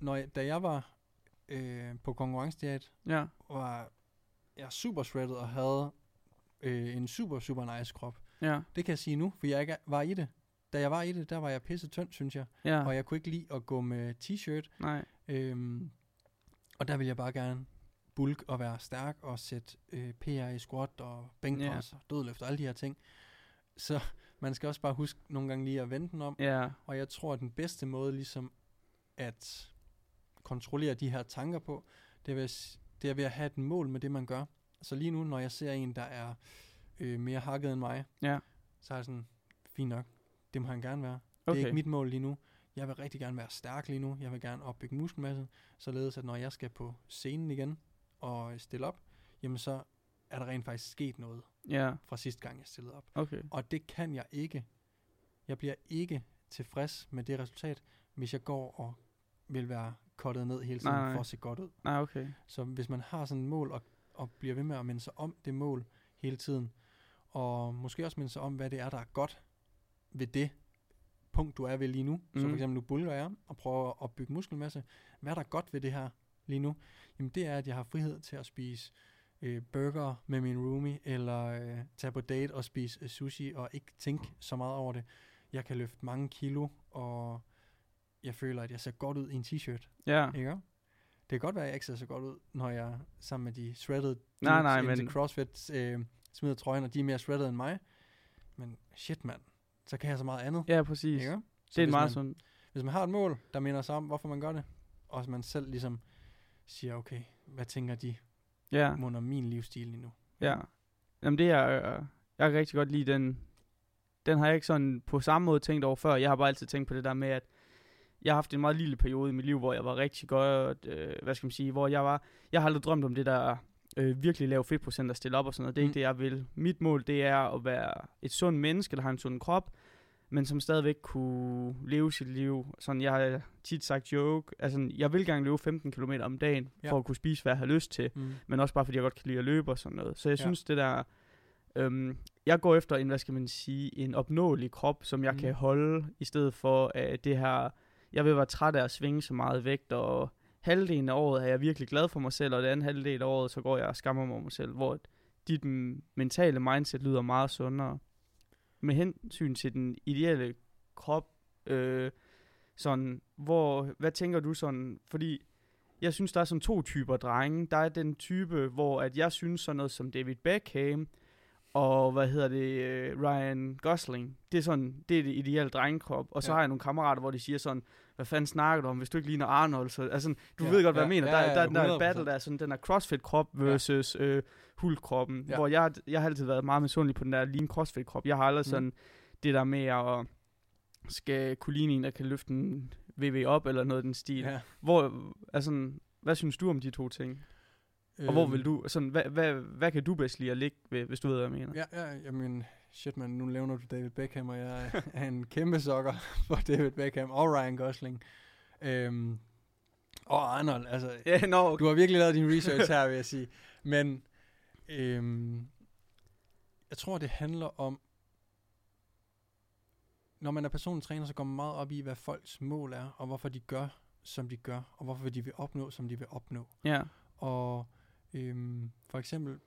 S2: når jeg, da jeg var øh, på konkurrencediat,
S3: ja,
S2: var jeg super shredded og havde øh, en super, super nice krop.
S3: ja,
S2: Det kan jeg sige nu, for jeg ikke var i det. Da jeg var i det, der var jeg pisse tynd, synes jeg.
S3: ja,
S2: Og jeg kunne ikke lide at gå med t-shirt.
S3: nej,
S2: Øhm, og der ville jeg bare gerne bulk og være stærk og sætte øh, PR i squat og bænkpres og dødløft og alle de her ting. Så man skal også bare huske nogle gange lige at vende den om.
S3: ja,
S2: Og jeg tror, at den bedste måde ligesom at kontrollere de her tanker på, det er ved at, det er ved at have et mål med det, man gør. Så lige nu, når jeg ser en, der er øh, mere hakket end mig,
S3: ja,
S2: så er jeg sådan, fint nok, det må han gerne være. Det er
S3: okay,
S2: ikke mit mål lige nu. Jeg vil rigtig gerne være stærk lige nu. Jeg vil gerne opbygge muskelmasse, således at når jeg skal på scenen igen og stille op, jamen så er der rent faktisk sket noget
S3: ja,
S2: fra sidste gang, jeg stillede op.
S3: okay,
S2: Og det kan jeg ikke. Jeg bliver ikke tilfreds med det resultat, hvis jeg går og vil være kottet ned hele tiden
S3: Nej, nej.
S2: for at se godt ud.
S3: nej, okay,
S2: Så hvis man har sådan et mål og, og bliver ved med at minde sig om det mål hele tiden, og måske også minde sig om, hvad det er, der er godt ved det punkt, du er ved lige nu. Mm. Så for
S3: Mhm.
S2: eksempel nu bulker jeg og prøver at opbygge muskelmasse. Hvad er der godt ved det her lige nu? Jamen det er, at jeg har frihed til at spise øh, burger med min roomie, eller øh, tage på date og spise øh, sushi, og ikke tænke så meget over det. Jeg kan løfte mange kilo, og jeg føler, at jeg ser godt ud i en t-shirt.
S3: ja,
S2: Ikke? Det kan godt være, at jeg ikke ser så godt ud, når jeg sammen med de shredded
S3: Nej, nej,
S2: til
S3: men-
S2: CrossFit øh, smider trøjen, og de er mere shredded end mig. Men shit, mand. Så kan jeg så meget andet.
S3: ja, præcis.
S2: Ikke? Så
S3: Det er
S2: hvis
S3: meget
S2: man,
S3: sådan,
S2: Hvis man har et mål, der minder sig om, hvorfor man gør det, og man selv ligesom siger, okay, hvad tænker de
S3: ja,
S2: under min livsstil lige nu?
S3: ja. Jamen det er, øh, jeg kan rigtig godt lide den, Den har jeg ikke sådan på samme måde tænkt over før. Jeg har bare altid tænkt på det der med, at jeg har haft en meget lille periode i mit liv, hvor jeg var rigtig godt, øh, hvad skal man sige, hvor jeg var, jeg har aldrig drømt om det der øh, virkelig lave fedtprocent at stille op og sådan noget. Det er
S2: Mm.
S3: ikke det, jeg vil. Mit mål, det er at være et sundt menneske, der har en sund krop, men som stadigvæk kunne leve sit liv. Sådan, jeg har tit sagt joke, altså jeg vil gerne løbe 15 km om dagen,
S2: Ja.
S3: for at kunne spise, hvad jeg har lyst til
S2: Mm.
S3: men også bare fordi jeg godt kan lide at løbe og sådan noget. Så jeg
S2: Ja.
S3: synes det der, øhm, jeg går efter en, hvad skal man sige, en opnåelig krop, som jeg
S2: Mhm.
S3: kan holde, i stedet for at det her, jeg vil være træt af at svinge så meget vægt, og halvdelen af året er jeg virkelig glad for mig selv, og den anden halvdel af året, så går jeg og skammer mig over mig selv, hvor dit mentale mindset lyder meget sundere. Med hensyn til den ideelle krop, øh, sådan, hvor, hvad tænker du sådan, fordi jeg synes, der er sådan to typer drenge. Der er den type, hvor at jeg synes sådan noget som David Beckham, og hvad hedder det, øh, Ryan Gosling. Det er sådan, det er det ideelle drengekrop. Og så
S2: Ja.
S3: har jeg nogle kammerater, hvor de siger sådan, hvad fanden snakker du om, hvis du ikke ligner Arnold? Så, altså, du
S2: Ja,
S3: ved godt, hvad
S2: ja,
S3: jeg mener.
S2: ja,
S3: der,
S2: ja,
S3: der er den der
S2: 100%.
S3: battle, der er sådan den der CrossFit-krop versus øh, Hulk-kroppen.
S2: Ja.
S3: Hvor jeg, jeg har altid været meget misundelig på den der lean CrossFit-krop. Jeg har aldrig
S2: Mm.
S3: sådan det der med at skal kunne ligne en, der kan løfte en VV op, eller noget i den stil.
S2: Ja.
S3: Hvor, altså, hvad synes du om de to ting? Og hvor vil
S2: Øhm,
S3: du, sådan, hvad, hvad, hvad kan du bedst lide at ligge ved, hvis du ved, hvad jeg mener?
S2: Ja, ja, jamen, shit man, nu nævner du David Beckham, og jeg er- en kæmpe sokker for David Beckham og Ryan Gosling. Øhm, og Arnold, altså,
S3: Ja, nå, okay.
S2: du har virkelig lavet din research her, vil jeg sige. Men øhm, jeg tror, det handler om, når man er personlig træner, så går man meget op i, hvad folks mål er, og hvorfor de gør, som de gør, og hvorfor de vil opnå, som de vil opnå.
S3: Ja,
S2: Og øhm, for eksempel,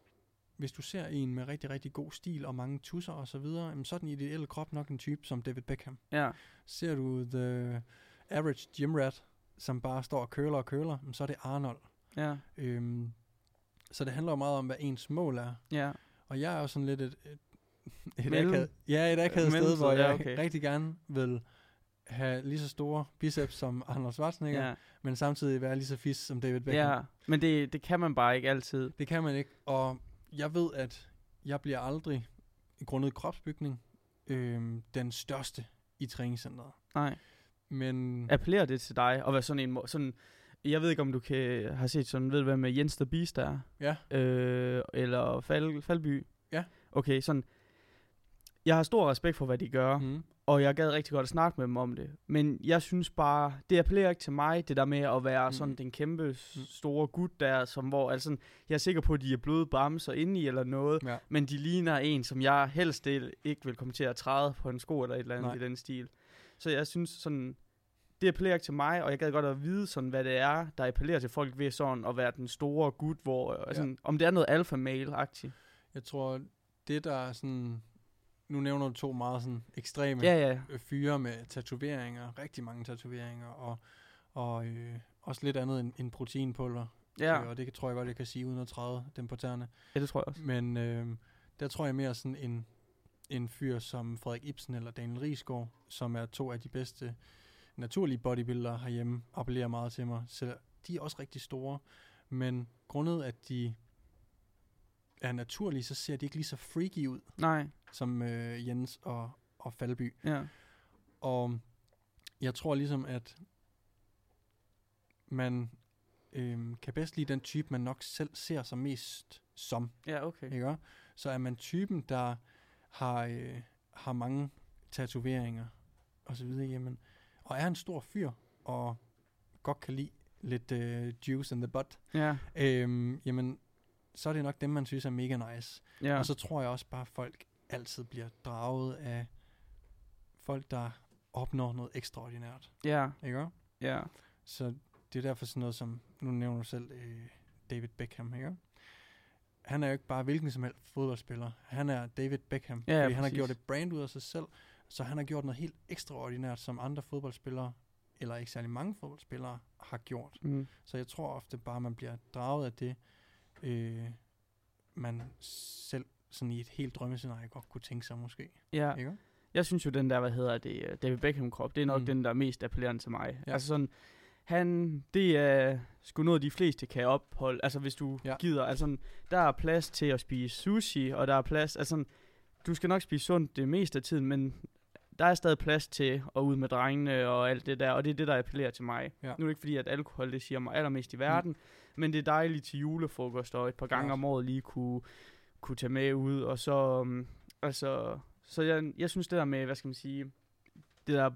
S2: hvis du ser en med rigtig, rigtig god stil og mange tusser og så videre, jamen, så er den ideelle krop nok en type som David Beckham.
S3: ja,
S2: Ser du The Average Gym Rat, som bare står og køler og køler, så er det Arnold.
S3: ja,
S2: Øhm, så det handler jo meget om, hvad ens mål er.
S3: ja.
S2: Og jeg er jo sådan lidt et, et, et
S3: Mellem-
S2: akavet, ja, et akavet sted, hvor
S3: ja,
S2: jeg
S3: okay.
S2: rigtig gerne vil have lige så store biceps som Arnold Schwarzenegger,
S3: Ja,
S2: men samtidig være lige så fis som David Beckham.
S3: ja. men det, det kan man bare ikke altid.
S2: Det kan man ikke, og jeg ved, at jeg bliver aldrig, grundet kropsbygning, øhm, den største i træningscenteret.
S3: Nej.
S2: Men
S3: Appellerer det til dig at være sådan en, sådan, jeg ved ikke, om du kan have set sådan, ved du hvad med Jens the Beast er?
S2: ja,
S3: Øh, eller Fal, Falby?
S2: Ja.
S3: Okay, sådan, jeg har stor respekt for, hvad de gør.
S2: mm,
S3: og jeg gad rigtig godt at snakke med dem om det. Men jeg synes bare, det appellerer ikke til mig, det der med at være
S2: Mm.
S3: sådan den kæmpe
S2: Mm.
S3: store gut der, som hvor, altså, jeg er sikker på, at de er bløde bamser inde i eller noget,
S2: ja.
S3: men de ligner en, som jeg helst ikke ikke vil komme til at træde på en sko eller et eller andet
S2: Nej.
S3: i den stil. Så jeg synes sådan, det appellerer ikke til mig, og jeg gad godt at vide sådan, hvad det er, der appellerer til folk ved sådan at være den store gut, hvor, ja. altså, om det er noget alpha male-agtigt.
S2: Jeg tror, det der er sådan, nu nævner du to meget sådan ekstreme
S3: Ja, ja,
S2: øh, fyre med tatoveringer, rigtig mange tatoveringer, og, og øh, også lidt andet end, end proteinpulver.
S3: ja,
S2: Øh, og det tror jeg godt, jeg kan sige, uden at træde dem på tæerne.
S3: ja, det tror jeg også.
S2: Men øh, der tror jeg mere sådan en, en fyr som Frederik Ibsen eller Daniel Riesgaard, som er to af de bedste naturlige bodybuildere herhjemme, appellerer meget til mig. Så de er også rigtig store, men grundet at de er naturlige, så ser de ikke lige så freaky ud,
S3: Nej,
S2: som øh, Jens og, og Falby.
S3: ja,
S2: Og jeg tror ligesom, at man øhm, kan bedst lide den type, man nok selv ser sig mest som.
S3: ja, okay.
S2: Ikke? Så er man typen, der har, øh, har mange tatoveringer og så videre, jamen, og er en stor fyr, og godt kan lide lidt øh, juice in the butt,
S3: Ja,
S2: øhm, jamen, så er det nok dem, man synes er mega nice.
S3: ja.
S2: Og så tror jeg også bare, folk altid bliver draget af folk, der opnår noget ekstraordinært.
S3: Ja,
S2: Ikke også?
S3: ja.
S2: Så det er derfor sådan noget som, nu nævner du selv øh, David Beckham, ikke? Han er jo ikke bare hvilken som helst fodboldspiller. Han er David Beckham,
S3: Ja, ja,
S2: fordi han har gjort et brand ud af sig selv. Så han har gjort noget helt ekstraordinært, som andre fodboldspillere, eller ikke særlig mange fodboldspillere, har gjort.
S3: Mm.
S2: Så jeg tror ofte bare, man bliver draget af det, øh, man selv sådan i et helt drømmescenarie godt kunne tænke sig måske.
S3: Ja,
S2: Ikke?
S3: jeg synes jo, den der, hvad hedder det, øh, David Beckham-krop, det er nok
S2: Mm.
S3: mm. den, der er mest appellerende til mig.
S2: Ja.
S3: Ja. Altså sådan, han, det er sgu noget, de fleste kan opholde. Altså hvis du
S2: Ja.
S3: ja. gider, altså der er plads til at spise sushi, og der er plads, altså du skal nok spise sundt det meste af tiden, men der er stadig plads til at ud med drengene og alt det der, og det er det, der appellerer til mig.
S2: Ja.
S3: Nu er det ikke fordi, at alkohol det siger mig allermest i verden, mm. men det er dejligt til julefrokost og et par gange
S2: Klart.
S3: om året lige kunne, kunne tage med ud, og så, um, altså, så jeg, jeg synes det der med, hvad skal man sige, det der,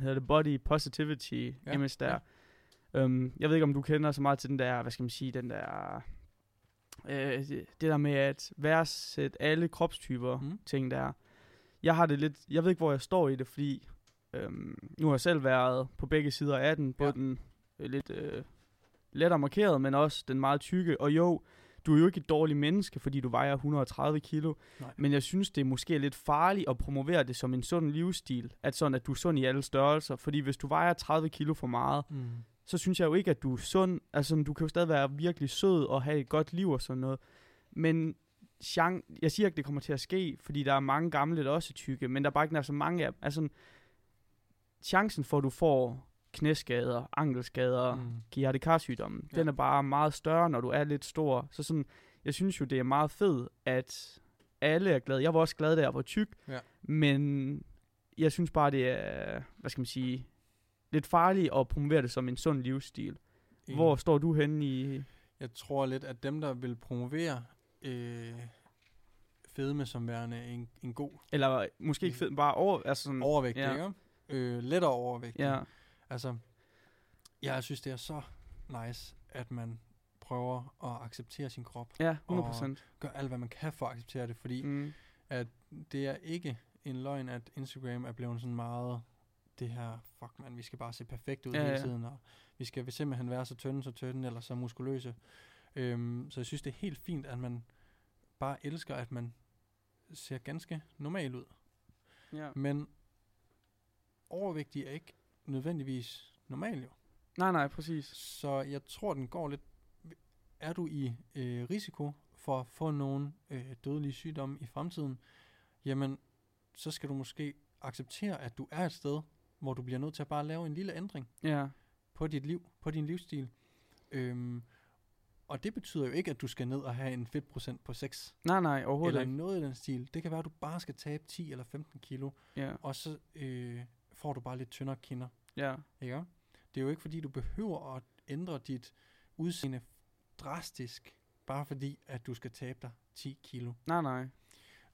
S3: hedder det, body positivity
S2: Ja,
S3: image der,
S2: ja.
S3: um, jeg ved ikke, om du kender så meget til den der, hvad skal man sige, den der, øh, det, der med at værdsætte alle kropstyper,
S2: mm.
S3: ting der. Jeg har det lidt, jeg ved ikke, hvor jeg står i det, fordi øhm, nu har jeg selv været på begge sider af den, både
S2: Ja.
S3: den øh, lidt øh, lettere markeret, men også den meget tykke. Og jo, du er jo ikke et dårligt menneske, fordi du vejer 130 kilo,
S2: Nej.
S3: men jeg synes, det er måske lidt farligt at promovere det som en sund livsstil, at sådan, at du er sund i alle størrelser, fordi hvis du vejer 30 kilo for meget,
S2: Mm.
S3: så synes jeg jo ikke, at du er sund. Altså, du kan jo stadig være virkelig sød og have et godt liv og sådan noget. Men chan- jeg siger ikke, det kommer til at ske, fordi der er mange gamle, der også er tykke, men der er bare ikke nær så mange af dem. Altså, chancen for, at du får knæskader, ankelskader, mm.
S2: Mm. Ja.
S3: den er bare meget større, når du er lidt stor. Så sådan, jeg synes jo, det er meget fedt, at alle er glade. Jeg var også glad, da jeg var tyk,
S2: Ja.
S3: men jeg synes bare, det er, hvad skal man sige, lidt farligt at promovere det som en sund livsstil.
S2: Enig.
S3: Hvor står du henne i...
S2: Jeg tror lidt, at dem, der vil promovere øh, fedme som værende en, en god
S3: Eller måske ikke fedt, bare over... Altså sådan,
S2: overvægt,
S3: ja.
S2: ikke? Øh, lettere overvægt.
S3: Ja,
S2: Altså, jeg synes, det er så nice, at man prøver at acceptere sin krop.
S3: ja, 100 procent.
S2: Gør alt, hvad man kan for at acceptere det, fordi
S3: Mm.
S2: det er ikke en løgn, at Instagram er blevet sådan meget det her, fuck man, vi skal bare se perfekt ud
S3: Ja,
S2: hele tiden, og vi skal simpelthen være så tynde, så tynde, eller så muskuløse. Øhm, så jeg synes, det er helt fint, at man bare elsker, at man ser ganske normal ud.
S3: Ja.
S2: Men overvægtig er ikke nødvendigvis normal jo.
S3: Nej, nej, præcis.
S2: Så jeg tror, den går lidt... Er du i øh, risiko for at få nogle øh, dødelige sygdomme i fremtiden, jamen, så skal du måske acceptere, at du er et sted, hvor du bliver nødt til at bare lave en lille ændring
S3: Ja,
S2: på dit liv, på din livsstil. Øhm, og det betyder jo ikke, at du skal ned og have en fedtprocent på 6,
S3: nej, nej, overhovedet
S2: eller
S3: ikke.
S2: noget i den stil. Det kan være, at du bare skal tabe 10 eller 15 kilo,
S3: Ja,
S2: og så øh, får du bare lidt tyndere kinder.
S3: ja,
S2: Ikke? Det er jo ikke fordi, du behøver at ændre dit udseende drastisk, bare fordi, at du skal tabe dig 10 kilo.
S3: nej, nej.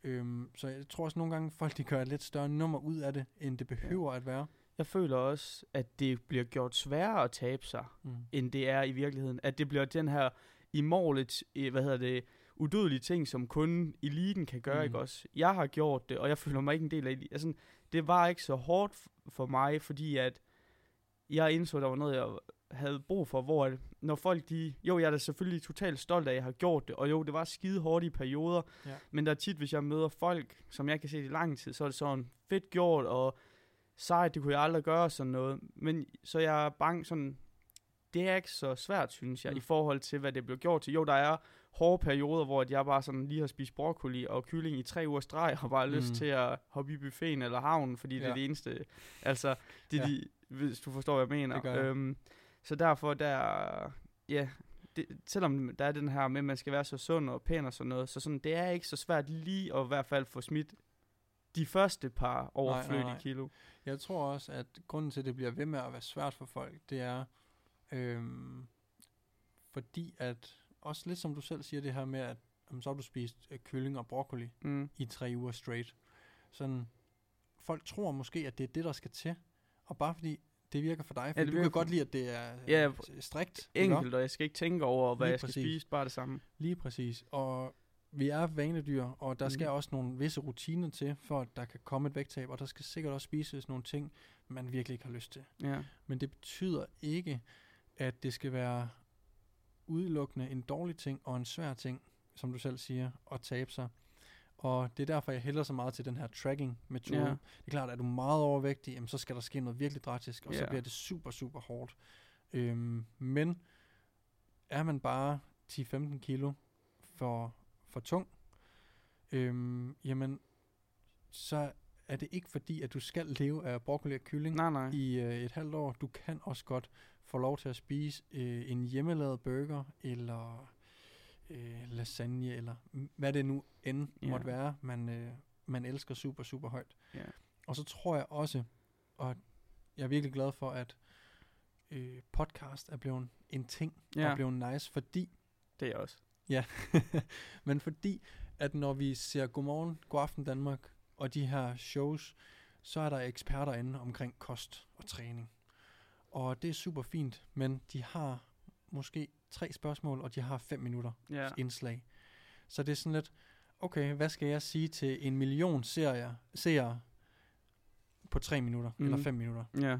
S2: Øhm, så jeg tror også nogle gange, folk de gør et lidt større nummer ud af det, end det behøver at være.
S3: Jeg føler også, at det bliver gjort sværere at tabe sig,
S2: Mm.
S3: end det er i virkeligheden. At det bliver den her i målet, hvad hedder det, udødelige ting, som kun eliten kan gøre,
S2: Mm.
S3: ikke også? Jeg har gjort det, og jeg føler mig ikke en del af eliten. Altså, det var ikke så hårdt for mig, fordi at jeg indså, at der var noget, jeg havde brug for, hvor at, når folk de, jo, jeg er da selvfølgelig totalt stolt af, at jeg har gjort det, og jo, det var skide hårdt i perioder,
S2: Ja.
S3: men der er tit, hvis jeg møder folk, som jeg kan se i lang tid, så er det sådan fedt gjort, og sejt, det kunne jeg aldrig gøre sådan noget, men så jeg er bange sådan, det er ikke så svært, synes jeg,
S2: mm.
S3: i forhold til, hvad det blev gjort til. Jo, der er hårde perioder, hvor at jeg bare sådan lige har spist broccoli og kylling i tre uger streg, og bare har lyst
S2: Mm.
S3: til at hoppe i buffeten eller havnen, fordi det
S2: Ja.
S3: er det eneste, altså, det er
S2: Ja.
S3: de, hvis du forstår, hvad jeg mener.
S2: Det jeg.
S3: Øhm, så derfor, der, ja, det, selvom der er den her med, at man skal være så sund og pæn og sådan noget, så sådan, det er ikke så svært lige at i hvert fald få smidt de første par overflødige
S2: nej.
S3: kilo.
S2: Jeg tror også, at grunden til, at det bliver ved med at være svært for folk, det er, øhm, fordi at, også lidt som du selv siger, det her med, at jamen, så har du spist øh, kylling og broccoli
S3: Mm.
S2: i tre uger straight. Sådan, folk tror måske, at det er det, der skal til. Og bare fordi det virker for dig, for
S3: det
S2: du kan godt lide, at det er
S3: Ja,
S2: øh, strikt.
S3: Enkelt, og jeg skal ikke tænke over, hvad
S2: Lige
S3: jeg skal
S2: præcis.
S3: spise, bare det samme.
S2: Lige præcis. Og vi er vanedyr, og der
S3: Mhm.
S2: skal også nogle visse rutiner til, for at der kan komme et vægttab, og der skal sikkert også spises nogle ting, man virkelig ikke har lyst til.
S3: Ja.
S2: Men det betyder ikke, at det skal være udelukkende en dårlig ting og en svær ting, som du selv siger, at tabe sig. Og det er derfor, jeg hælder så meget til den her tracking-metode.
S3: Ja.
S2: Det er klart, at er du meget overvægtig, jamen, så skal der ske noget virkelig drastisk, og så
S3: Ja.
S2: bliver det super, super hårdt. Øhm, men er man bare 10-15 kilo for, for tung, øhm, jamen, så er det ikke fordi, at du skal leve af broccoli og kylling
S3: Nej, nej.
S2: i øh, et halvt år. Du kan også godt få lov til at spise øh, en hjemmelavet burger, eller øh, lasagne, eller hvad det nu end
S3: Ja.
S2: yeah. måtte være, man, øh, man elsker super, super højt.
S3: Ja.
S2: Og så tror jeg også, og jeg er virkelig glad for, at øh, podcast er blevet en ting,
S3: Ja.
S2: og blevet nice, fordi
S3: Det er også.
S2: men fordi, at når vi ser Godmorgen, Godaften Danmark og de her shows, så er der eksperter inde omkring kost og træning. Og det er super fint, men de har måske tre spørgsmål, og de har fem minutter
S3: Ja.
S2: indslag. Så det er sådan lidt, okay, hvad skal jeg sige til en million serier, seere på tre minutter, mm. eller fem minutter?
S3: Ja.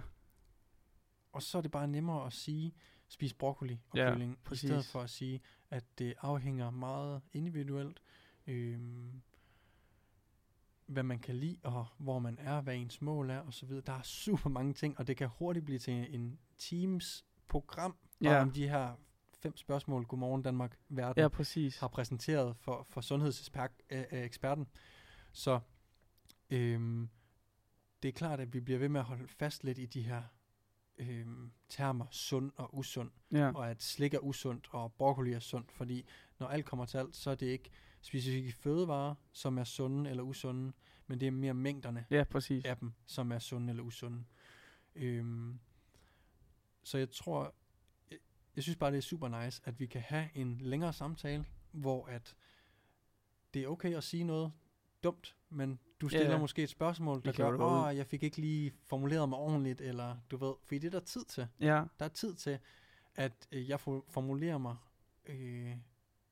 S2: Og så er det bare nemmere at sige, spis broccoli og
S3: Ja,
S2: kylling, i
S3: præcis.
S2: stedet for at sige, at det afhænger meget individuelt, øhm, hvad man kan lide, og hvor man er, hvad ens mål er, osv. Der er super mange ting, og det kan hurtigt blive til en Teams program, bare
S3: Ja.
S2: om de her fem spørgsmål, Godmorgen Danmark, verden,
S3: Ja, præcis.
S2: har præsenteret for, for sundhedseksperten. Så øhm, det er klart, at vi bliver ved med at holde fast lidt i de her øhm, termer, sund og usund,
S3: Ja.
S2: og at slik er usundt, og broccoli er sundt, fordi når alt kommer til alt, så er det ikke specifikke fødevarer, som er sunde eller usunde, men det er mere mængderne
S3: Ja, præcis.
S2: af dem, som er sunde eller usunde. Øhm, så jeg tror, jeg, jeg synes bare, det er super nice, at vi kan have en længere samtale, hvor at det er okay at sige noget dumt, men du stiller
S3: Ja.
S2: måske et spørgsmål, der gør, åh, jeg fik ikke lige formuleret mig ordentligt, eller du ved, fordi det er der tid til.
S3: Ja.
S2: Der er tid til, at øh, jeg formulerer mig øh,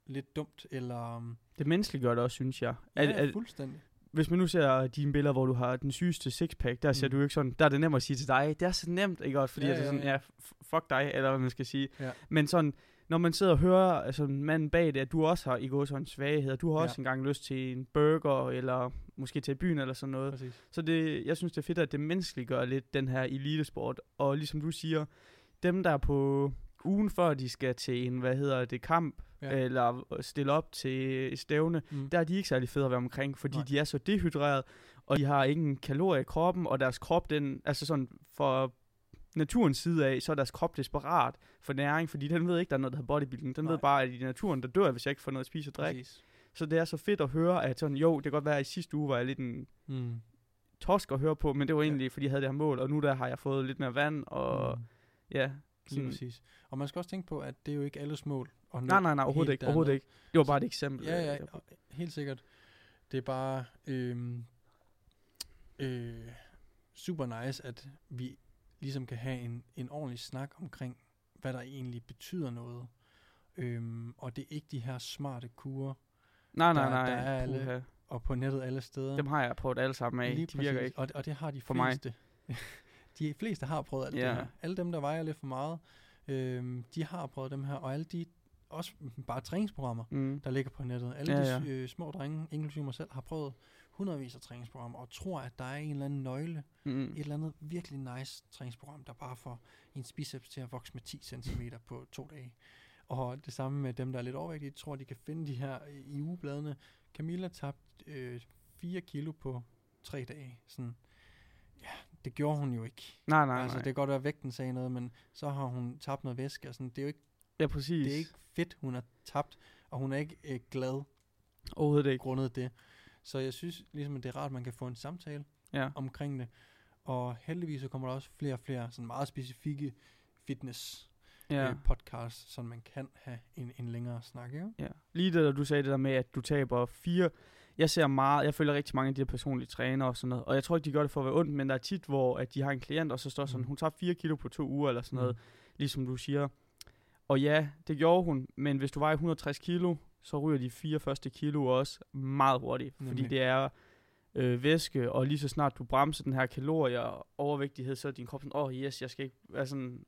S2: lidt dumt, eller... um,
S3: Det menneskeliggør det også, synes jeg.
S2: Ja,
S3: At,
S2: fuldstændig.
S3: hvis man nu ser dine billeder, hvor du har den sygeste sixpack, der ser
S2: Mm.
S3: du jo ikke sådan, der er det nemt at sige til dig, det er så nemt, ikke også? Fordi
S2: Ja,
S3: ja, det er
S2: ja,
S3: sådan,
S2: ja.
S3: ja, fuck dig, eller hvad man skal sige.
S2: Ja.
S3: Men sådan, når man sidder og hører altså, manden bag det, at du også har i går sådan svagheder, du har
S2: Ja.
S3: også engang lyst til en burger, eller måske til byen eller sådan noget.
S2: Præcis.
S3: Så det, jeg synes, det er fedt, at det menneskeliggør lidt den her elitesport. Og ligesom du siger, dem der på ugen før de skal til en, hvad hedder det, kamp,
S2: Ja.
S3: eller stille op til et stævne,
S2: Mm.
S3: der er de ikke særlig fede at være omkring, fordi
S2: Nej.
S3: De er så dehydreret, og de har ingen kalorier i kroppen, og deres krop, den, altså sådan for naturens side af, så er deres krop desperat for næring, fordi den ved ikke, der er noget, der hedder bodybuilding. Den
S2: Nej.
S3: ved bare, at i naturen, der dør hvis jeg ikke får noget at spise og drikke.
S2: Præcis.
S3: Så det er så fedt at høre, at sådan, jo, det kan godt være, at i sidste uge var jeg lidt en
S2: Mm.
S3: torsk at høre på, men det var
S2: Ja.
S3: egentlig, fordi jeg havde det her mål, og nu der har jeg fået lidt mere vand, og
S2: Mm.
S3: ja.
S2: Lige
S3: Sådan,
S2: præcis. Og man skal også tænke på, at det er jo ikke alles mål. Nå
S3: nej, nej, nej, overhovedet ikke, overhovedet ikke. Det var bare et eksempel.
S2: Ja,
S3: øh,
S2: ja, og helt sikkert. Det er bare øhm, øh, super nice, at vi ligesom kan have en, en ordentlig snak omkring, hvad der egentlig betyder noget. Øhm, og det er ikke de her smarte kurer,
S3: Nej, nej,
S2: der-
S3: nej.
S2: der er alle og på nettet alle steder.
S3: Dem har jeg prøvet alle sammen af.
S2: Lige
S3: de virker ikke.
S2: Og, og det har de
S3: For mig.
S2: fleste. de fleste har prøvet alt
S3: Ja.
S2: det her. Alle dem, der vejer lidt for meget, øhm, de har prøvet dem her. Og alle de, også bare træningsprogrammer,
S3: Mm.
S2: der ligger på nettet. Alle
S3: Ja,
S2: de
S3: ja.
S2: s- øh, små drenge, inklusive mig selv, har prøvet hundredvis af træningsprogrammer, og tror, at der er en eller anden nøgle,
S3: Mm.
S2: et eller andet virkelig nice træningsprogram, der bare får ens biceps til at vokse med 10 cm på to dage. Og det samme med dem, der er lidt overvægtige, tror, de kan finde de her øh, i ugebladene. Camilla tabte øh, 4 kilo på tre dage. Sådan, ja, det gjorde hun jo ikke.
S3: Nej, nej,
S2: altså,
S3: nej.
S2: det kan godt være, at vægten sagde noget, men så har hun tabt noget væske. Og sådan. Det er jo ikke,
S3: ja, præcis.
S2: det er ikke fedt, hun har tabt, og hun er ikke øh, glad
S3: Overhovedet ikke.
S2: grundet det. Så jeg synes ligesom, at det er rart, at man kan få en samtale
S3: Ja.
S2: omkring det. Og heldigvis så kommer der også flere og flere sådan meget specifikke fitness
S3: Ja.
S2: øh, podcasts, så man kan have en, en længere snak. Ikke?
S3: Ja. Lige det, du sagde det der med, at du taber fire. Jeg ser meget, jeg følger rigtig mange af de her personlige trænere og sådan noget. Og jeg tror ikke, de gør det for at være ondt, men der er tit, hvor at de har en klient, og så står sådan,
S2: Mm.
S3: hun tager 4 kilo på to uger eller sådan noget,
S2: Mm.
S3: ligesom du siger. Og ja, det gjorde hun, men hvis du vejer 160 kilo, så ryger de fire første kilo også meget hurtigt. Fordi
S2: Nemlig.
S3: det er øh, væske, og lige så snart du bremser den her kalorier og overvægtighed, så er din krop sådan, åh oh, yes, jeg skal ikke være sådan,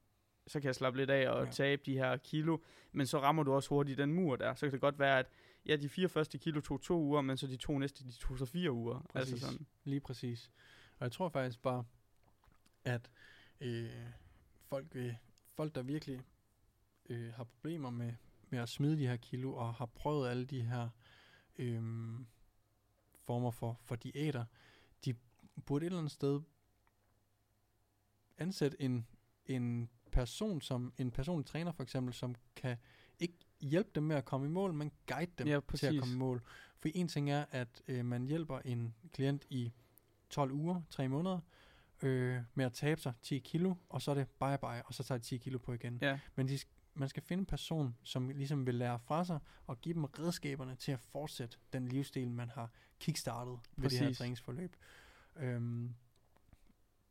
S3: så kan jeg slappe lidt af og
S2: Ja.
S3: tabe de her kilo. Men så rammer du også hurtigt den mur der. Så kan det godt være, at ja, de fire første kilo tog to uger, men så de to næste, de tog så fire uger.
S2: Præcis.
S3: Altså sådan.
S2: Lige præcis. Og jeg tror faktisk bare, at øh, folk, vil, folk, der virkelig øh, har problemer med, med at smide de her kilo, og har prøvet alle de her øh, former for, for diæter, de burde et eller andet sted ansætte en, en person, som en personlig træner for eksempel, som kan ikke hjælpe dem med at komme i mål, men guide dem
S3: Ja,
S2: til at
S3: præcis.
S2: komme i mål. For en ting er, at øh, man hjælper en klient i 12 uger, 3 måneder, øh, med at tabe sig 10 kilo, og så er det bye bye, og så tager de 10 kilo på igen.
S3: Ja,
S2: Men de, man skal finde en person, som ligesom vil lære fra sig, og give dem redskaberne til at fortsætte den livsstil, man har kickstartet med det her
S3: Præcis.
S2: træningsforløb. Øhm,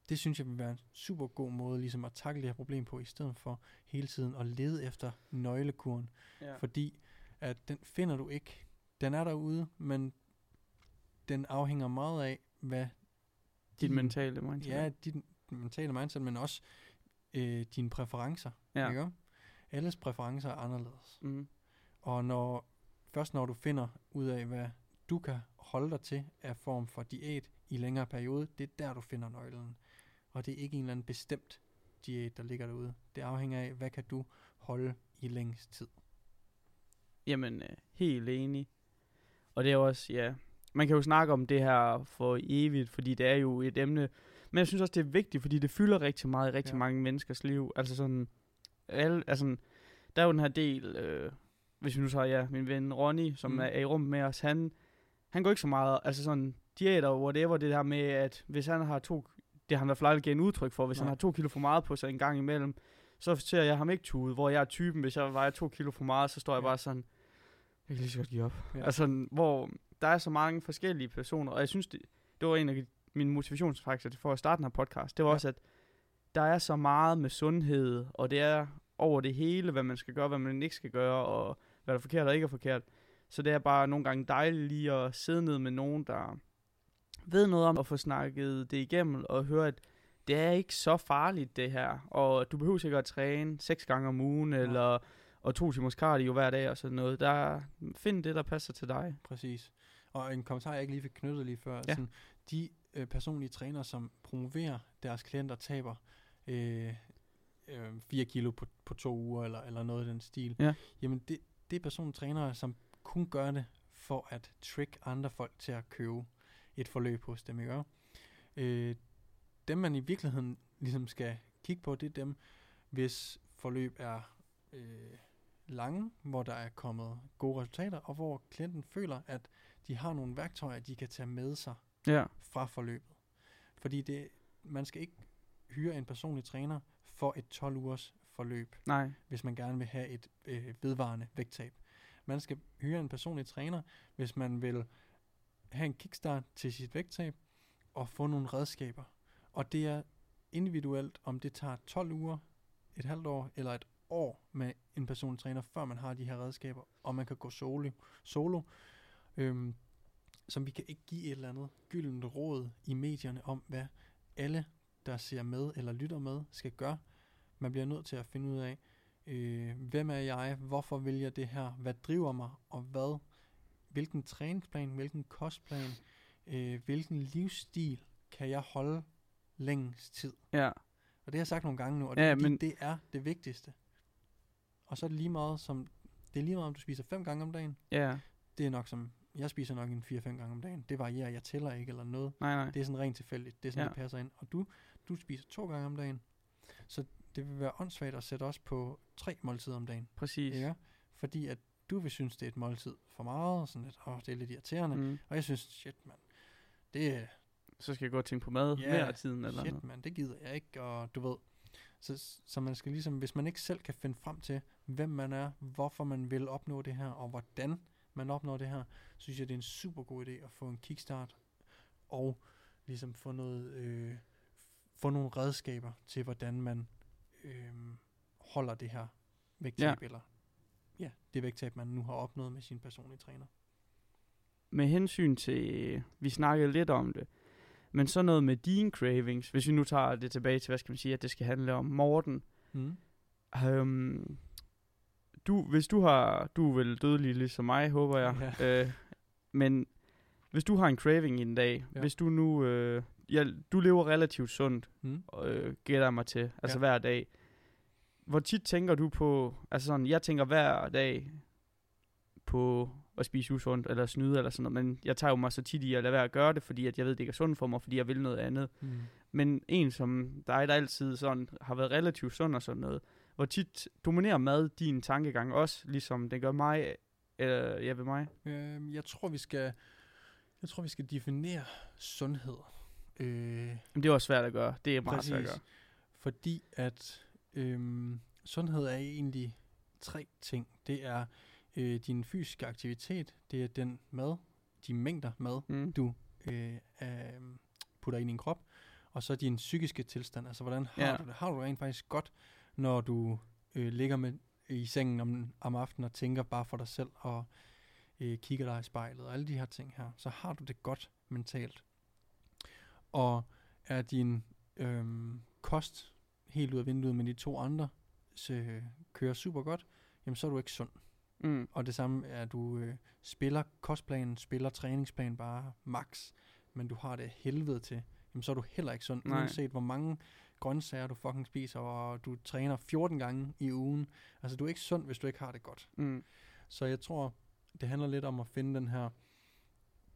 S2: det synes jeg vil være en super god måde ligesom at takle det her problem på, i stedet for hele tiden at lede efter nøglekuren.
S3: ja.
S2: Fordi at den finder du ikke. Den er derude, men den afhænger meget af, hvad
S3: dit
S2: din-
S3: mentale mindset.
S2: Ja, dit mentale mindset, men også øh, dine præferencer.
S3: Ja.
S2: Ikke? Alles præferencer er anderledes.
S3: Mm.
S2: Og når, først når du finder ud af, hvad du kan holde dig til af form for diæt i længere periode, det er der, du finder nøglen. Og det er ikke en eller anden bestemt diæt, der ligger derude. Det afhænger af, hvad kan du holde i længst tid.
S3: Jamen, øh, helt enig. Og det er også, ja, man kan jo snakke om det her for evigt, fordi det er jo et emne, men jeg synes også, det er vigtigt, fordi det fylder rigtig meget i rigtig
S2: Ja.
S3: mange menneskers liv. Altså sådan, alle, altså, der er jo den her del, øh, hvis vi nu tager, ja, min ven Ronny, som
S2: Mm.
S3: er, i rummet med os, han, han går ikke så meget, altså sådan, diæter, whatever, det der med, at hvis han har to, det har han i hvert fald aldrig givet en udtryk for, hvis
S2: Nej.
S3: han har to kilo for meget på sig en gang imellem, så ser jeg ham ikke tude, hvor jeg er typen, hvis jeg vejer to kilo for meget, så står jeg
S2: Ja.
S3: bare sådan, jeg kan lige så godt give op.
S2: Ja.
S3: Altså, hvor der er så mange forskellige personer, og jeg synes, det, det var en af mine motivationsfaktorer for at starte den her podcast. Det var
S2: ja.
S3: også, at der er så meget med sundhed, og det er over det hele, hvad man skal gøre, hvad man ikke skal gøre, og hvad der er forkert og ikke er forkert. Så det er bare nogle gange dejligt lige at sidde ned med nogen, der ved noget om at få snakket det igennem, og høre, at det er ikke så farligt det her, og du behøver sikkert at træne seks gange om ugen,
S2: Nej.
S3: eller og to timers cardio hver dag og sådan noget. Der, find det, der passer til dig.
S2: Præcis. Og en kommentar, jeg ikke lige fik knyttet lige før.
S3: Ja.
S2: Sådan, de øh, personlige trænere, som promoverer deres klienter, taber øh, øh, 4 kilo på, på to uger, eller, eller noget i den stil.
S3: Ja.
S2: Jamen, det, det er personlige trænere, som kun gør det for at trick andre folk til at købe et forløb hos dem, ikke? Øh, dem, man i virkeligheden ligesom skal kigge på, det er dem, hvis forløb er øh, lange, hvor der er kommet gode resultater, og hvor klienten føler, at de har nogle værktøjer, de kan tage med sig
S3: Ja,
S2: fra forløbet. Fordi det, man skal ikke hyre en personlig træner for et 12 ugers forløb,
S3: nej.
S2: hvis man gerne vil have et øh, vedvarende vægttab. Man skal hyre en personlig træner, hvis man vil have en kickstart til sit vægttab og få nogle redskaber. Og det er individuelt, om det tager 12 uger, et halvt år eller et år med en personlig træner, før man har de her redskaber, og man kan gå solo. solo. Øhm, som vi kan ikke give et eller andet gyldent råd i medierne om, hvad alle, der ser med eller lytter med, skal gøre. Man bliver nødt til at finde ud af, øh, hvem er jeg, hvorfor vil jeg det her, hvad driver mig, og hvad, hvilken træningsplan, hvilken kostplan, øh, hvilken livsstil kan jeg holde længst tid.
S3: Ja,
S2: Og det har jeg sagt nogle gange nu, og det,
S3: Ja,
S2: ja, men det er det vigtigste. Og så er det lige meget som, det er lige meget om du spiser fem gange om dagen,
S3: ja.
S2: det er nok som, jeg spiser nok en 4-5 gange om dagen. Det varierer, jeg tæller ikke eller noget.
S3: Nej, nej.
S2: Det er sådan rent tilfældigt. Det er sådan,
S3: Ja.
S2: ja. det passer ind. Og du, du spiser to gange om dagen. Så det vil være åndssvagt at sætte os på tre måltider om dagen.
S3: Præcis.
S2: Ikke? Fordi at du vil synes, det er et måltid for meget, og sådan lidt, åh, det er lidt irriterende. Mm. Og jeg synes, shit mand, det
S3: Så skal jeg gå og tænke på mad
S2: Ja,
S3: yeah, mere af tiden eller
S2: shit
S3: noget.
S2: mand, det gider jeg ikke, og du ved. Så, så man skal ligesom, hvis man ikke selv kan finde frem til, hvem man er, hvorfor man vil opnå det her, og hvordan man opnår det her, synes jeg, det er en super god idé at få en kickstart, og ligesom få noget, øh, få nogle redskaber til, hvordan man øh, holder det her vægttab, ja. eller ja, det vægttab, man nu har opnået med sin personlige træner.
S3: Med hensyn til, vi snakkede lidt om det, men så noget med dine cravings, hvis vi nu tager det tilbage til, hvad skal man sige, at det skal handle om Morten.
S2: Mm.
S3: Øhm, du, hvis du har, du er vel dødelig ligesom mig, håber jeg. Øh, men hvis du har en craving i en dag,
S2: Ja.
S3: ja. hvis du nu, øh, ja, du lever relativt sundt,
S2: Mm.
S3: øh, gætter jeg mig til, altså
S2: Ja.
S3: ja. hver dag. Hvor tit tænker du på, altså sådan, jeg tænker hver dag på at spise usundt, eller snyde, eller sådan noget, men jeg tager jo mig så tit i at lade være at gøre det, fordi at jeg ved, det ikke er sundt for mig, fordi jeg vil noget andet.
S2: Mm.
S3: Men en som dig, der altid sådan har været relativt sund og sådan noget, hvor tit dominerer mad din tankegang også, ligesom den gør mig, eller ja, ved mig?
S2: Øh, jeg tror, vi skal, jeg tror, vi skal definere sundhed. Øh,
S3: Men det er også svært at gøre. Det er meget svært at
S2: Præcis.
S3: gøre.
S2: fordi at øhm, sundhed er egentlig tre ting. Det er øh, din fysiske aktivitet, det er den mad, de mængder mad,
S3: Mm.
S2: du øh, øh, putter ind i din krop, og så din psykiske tilstand. Altså, hvordan har
S3: Ja.
S2: du det? Har du det rent faktisk godt, når du øh, ligger med, i sengen om, om aftenen og tænker bare for dig selv og øh, kigger dig i spejlet og alle de her ting her, så har du det godt mentalt. Og er din øhm, kost helt ud af vinduet, men de to andre så, kører super godt, jamen så er du ikke sund.
S3: Mm.
S2: Og det samme er, at du øh, spiller kostplanen, spiller træningsplanen bare max, men du har det helvede til, jamen så er du heller ikke sund,
S3: Nej.
S2: uanset hvor mange grøntsager du fucking spiser, og du træner 14 gange i ugen. Altså du er ikke sund, hvis du ikke har det godt.
S3: Mm.
S2: Så jeg tror, det handler lidt om at finde den her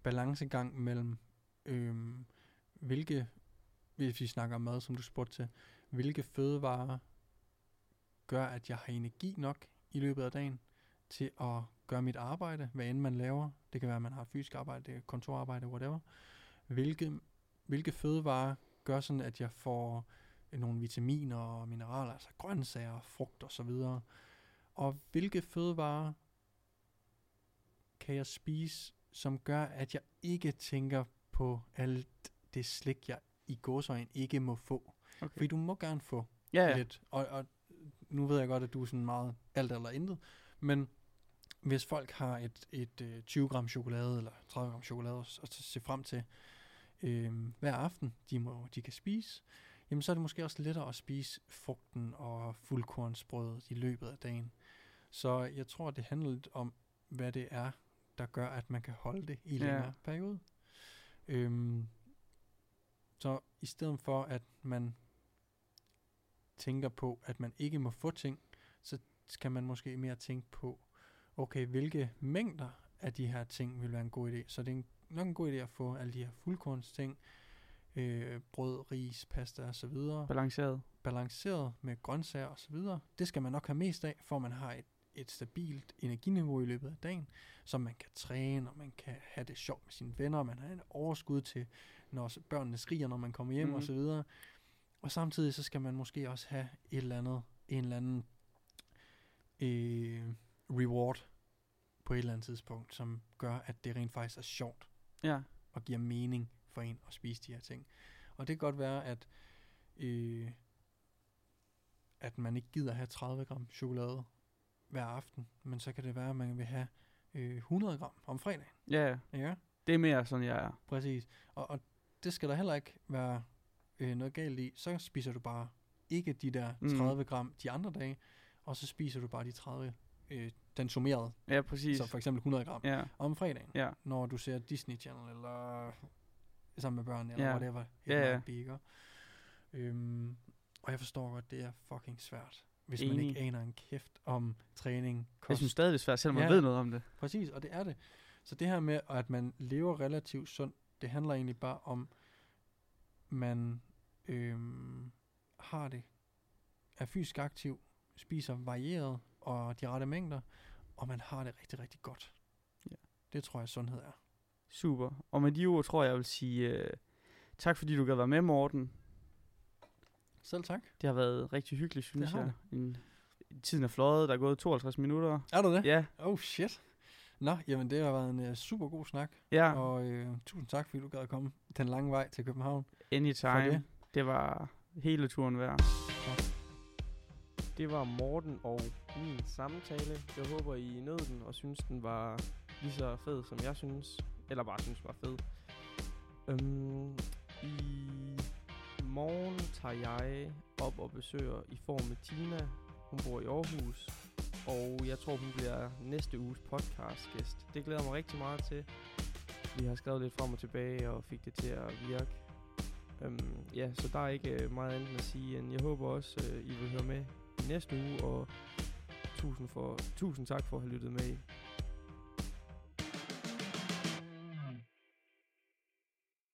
S2: balancegang mellem, øhm, hvilke, hvis vi snakker mad, som du spurgte til, hvilke fødevarer gør, at jeg har energi nok i løbet af dagen til at gøre mit arbejde, hvad end man laver. Det kan være, at man har fysisk arbejde, kontorarbejde, whatever. Hvilke, hvilke fødevarer gør sådan, at jeg får øh, nogle vitaminer og mineraler, altså grøntsager, frugt og så videre. Og hvilke fødevarer kan jeg spise, som gør, at jeg ikke tænker på alt det slik, jeg i gåsøjen ikke må få.
S3: Okay.
S2: Fordi du må gerne få
S3: Ja,
S2: ja.
S3: ja.
S2: lidt. Og, og nu ved jeg godt, at du er sådan meget alt eller intet, men hvis folk har et, et øh, 20 gram chokolade eller 30 gram chokolade at, se frem til øh, hver aften, de, må, de kan spise, jamen så er det måske også lettere at spise frugten og fuldkornsbrødet i løbet af dagen. Så jeg tror, det handler lidt om, hvad det er, der gør, at man kan holde det i
S3: Ja.
S2: længere periode. Øhm, så i stedet for, at man tænker på, at man ikke må få ting, så skal man måske mere tænke på, okay, hvilke mængder af de her ting vil være en god idé. Så det er en, nok en god idé at få alle de her fuldkornsting, øh, brød, ris, pasta osv.,
S3: Balanceret.
S2: balanceret med grøntsager og så videre. Det skal man nok have mest af, for man har et, et stabilt energiniveau i løbet af dagen, så man kan træne, og man kan have det sjovt med sine venner, og man har en overskud til, når børnene skriger, når man kommer hjem
S3: Mhm.
S2: og så videre. Og samtidig så skal man måske også have et eller andet, en eller anden øh, reward på et eller andet tidspunkt, som gør, at det rent faktisk er sjovt
S3: Ja.
S2: og giver mening for en at spise de her ting. Og det kan godt være, at, øh, at man ikke gider have 30 gram chokolade hver aften, men så kan det være, at man vil have øh, 100 gram om fredagen.
S3: Ja, ja.
S2: Ja,
S3: Det er mere sådan, jeg er.
S2: præcis. Og, og det skal der heller ikke være øh, noget galt i. Så spiser du bare ikke de der
S3: Mm.
S2: 30 gram de andre dage, og så spiser du bare de 30, øh, den summerede,
S3: Ja, præcis.
S2: så for eksempel 100 gram
S3: Ja,
S2: om fredagen
S3: ja.
S2: når du ser Disney Channel, eller sammen med børn, eller
S3: Ja.
S2: whatever
S3: Ja, ja.
S2: ikke? Øhm, og jeg forstår godt, det er fucking svært, hvis man
S3: Enig.
S2: ikke aner en kæft om træning, kost.
S3: Jeg synes stadig, det er svært, selvom man
S2: Ja.
S3: ved noget om det.
S2: Præcis, og det er det. Så det her med, at man lever relativt sundt, det handler egentlig bare om, man øhm, har det, er fysisk aktiv, spiser varieret og de rette mængder, og man har det rigtig, rigtig godt.
S3: Ja.
S2: Det tror jeg, sundhed er.
S3: Super. Og med de ord tror jeg, jeg vil sige øh, tak, fordi du gad være med, Morten.
S2: Selv tak.
S3: Det har været rigtig hyggeligt, synes
S2: har
S3: jeg. En, tiden er fløjet, der er gået 52 minutter.
S2: Er du det?
S3: Ja,
S2: Oh shit. Nå, jamen det har været en uh, super god snak,
S3: ja,
S2: og uh, tusind tak, fordi du gad at komme den lange vej til København.
S3: anytime.
S2: det.
S3: Det det var hele turen værd.
S1: Det var Morten og min samtale. Jeg håber, I nød den og synes, den var lige så fed, som jeg synes. Eller bare synes, var fed. Øhm, I morgen tager jeg op og besøger i form med Tina. Hun bor i Aarhus. Og jeg tror, hun bliver næste uges podcastgæst. Det glæder mig rigtig meget til. Vi har skrevet lidt frem og tilbage og fik det til at virke. Øhm, ja, så der er ikke øh, meget andet at sige, end jeg håber også, øh, I vil høre med i næste uge, og tusind, for, tusind tak for at have lyttet med.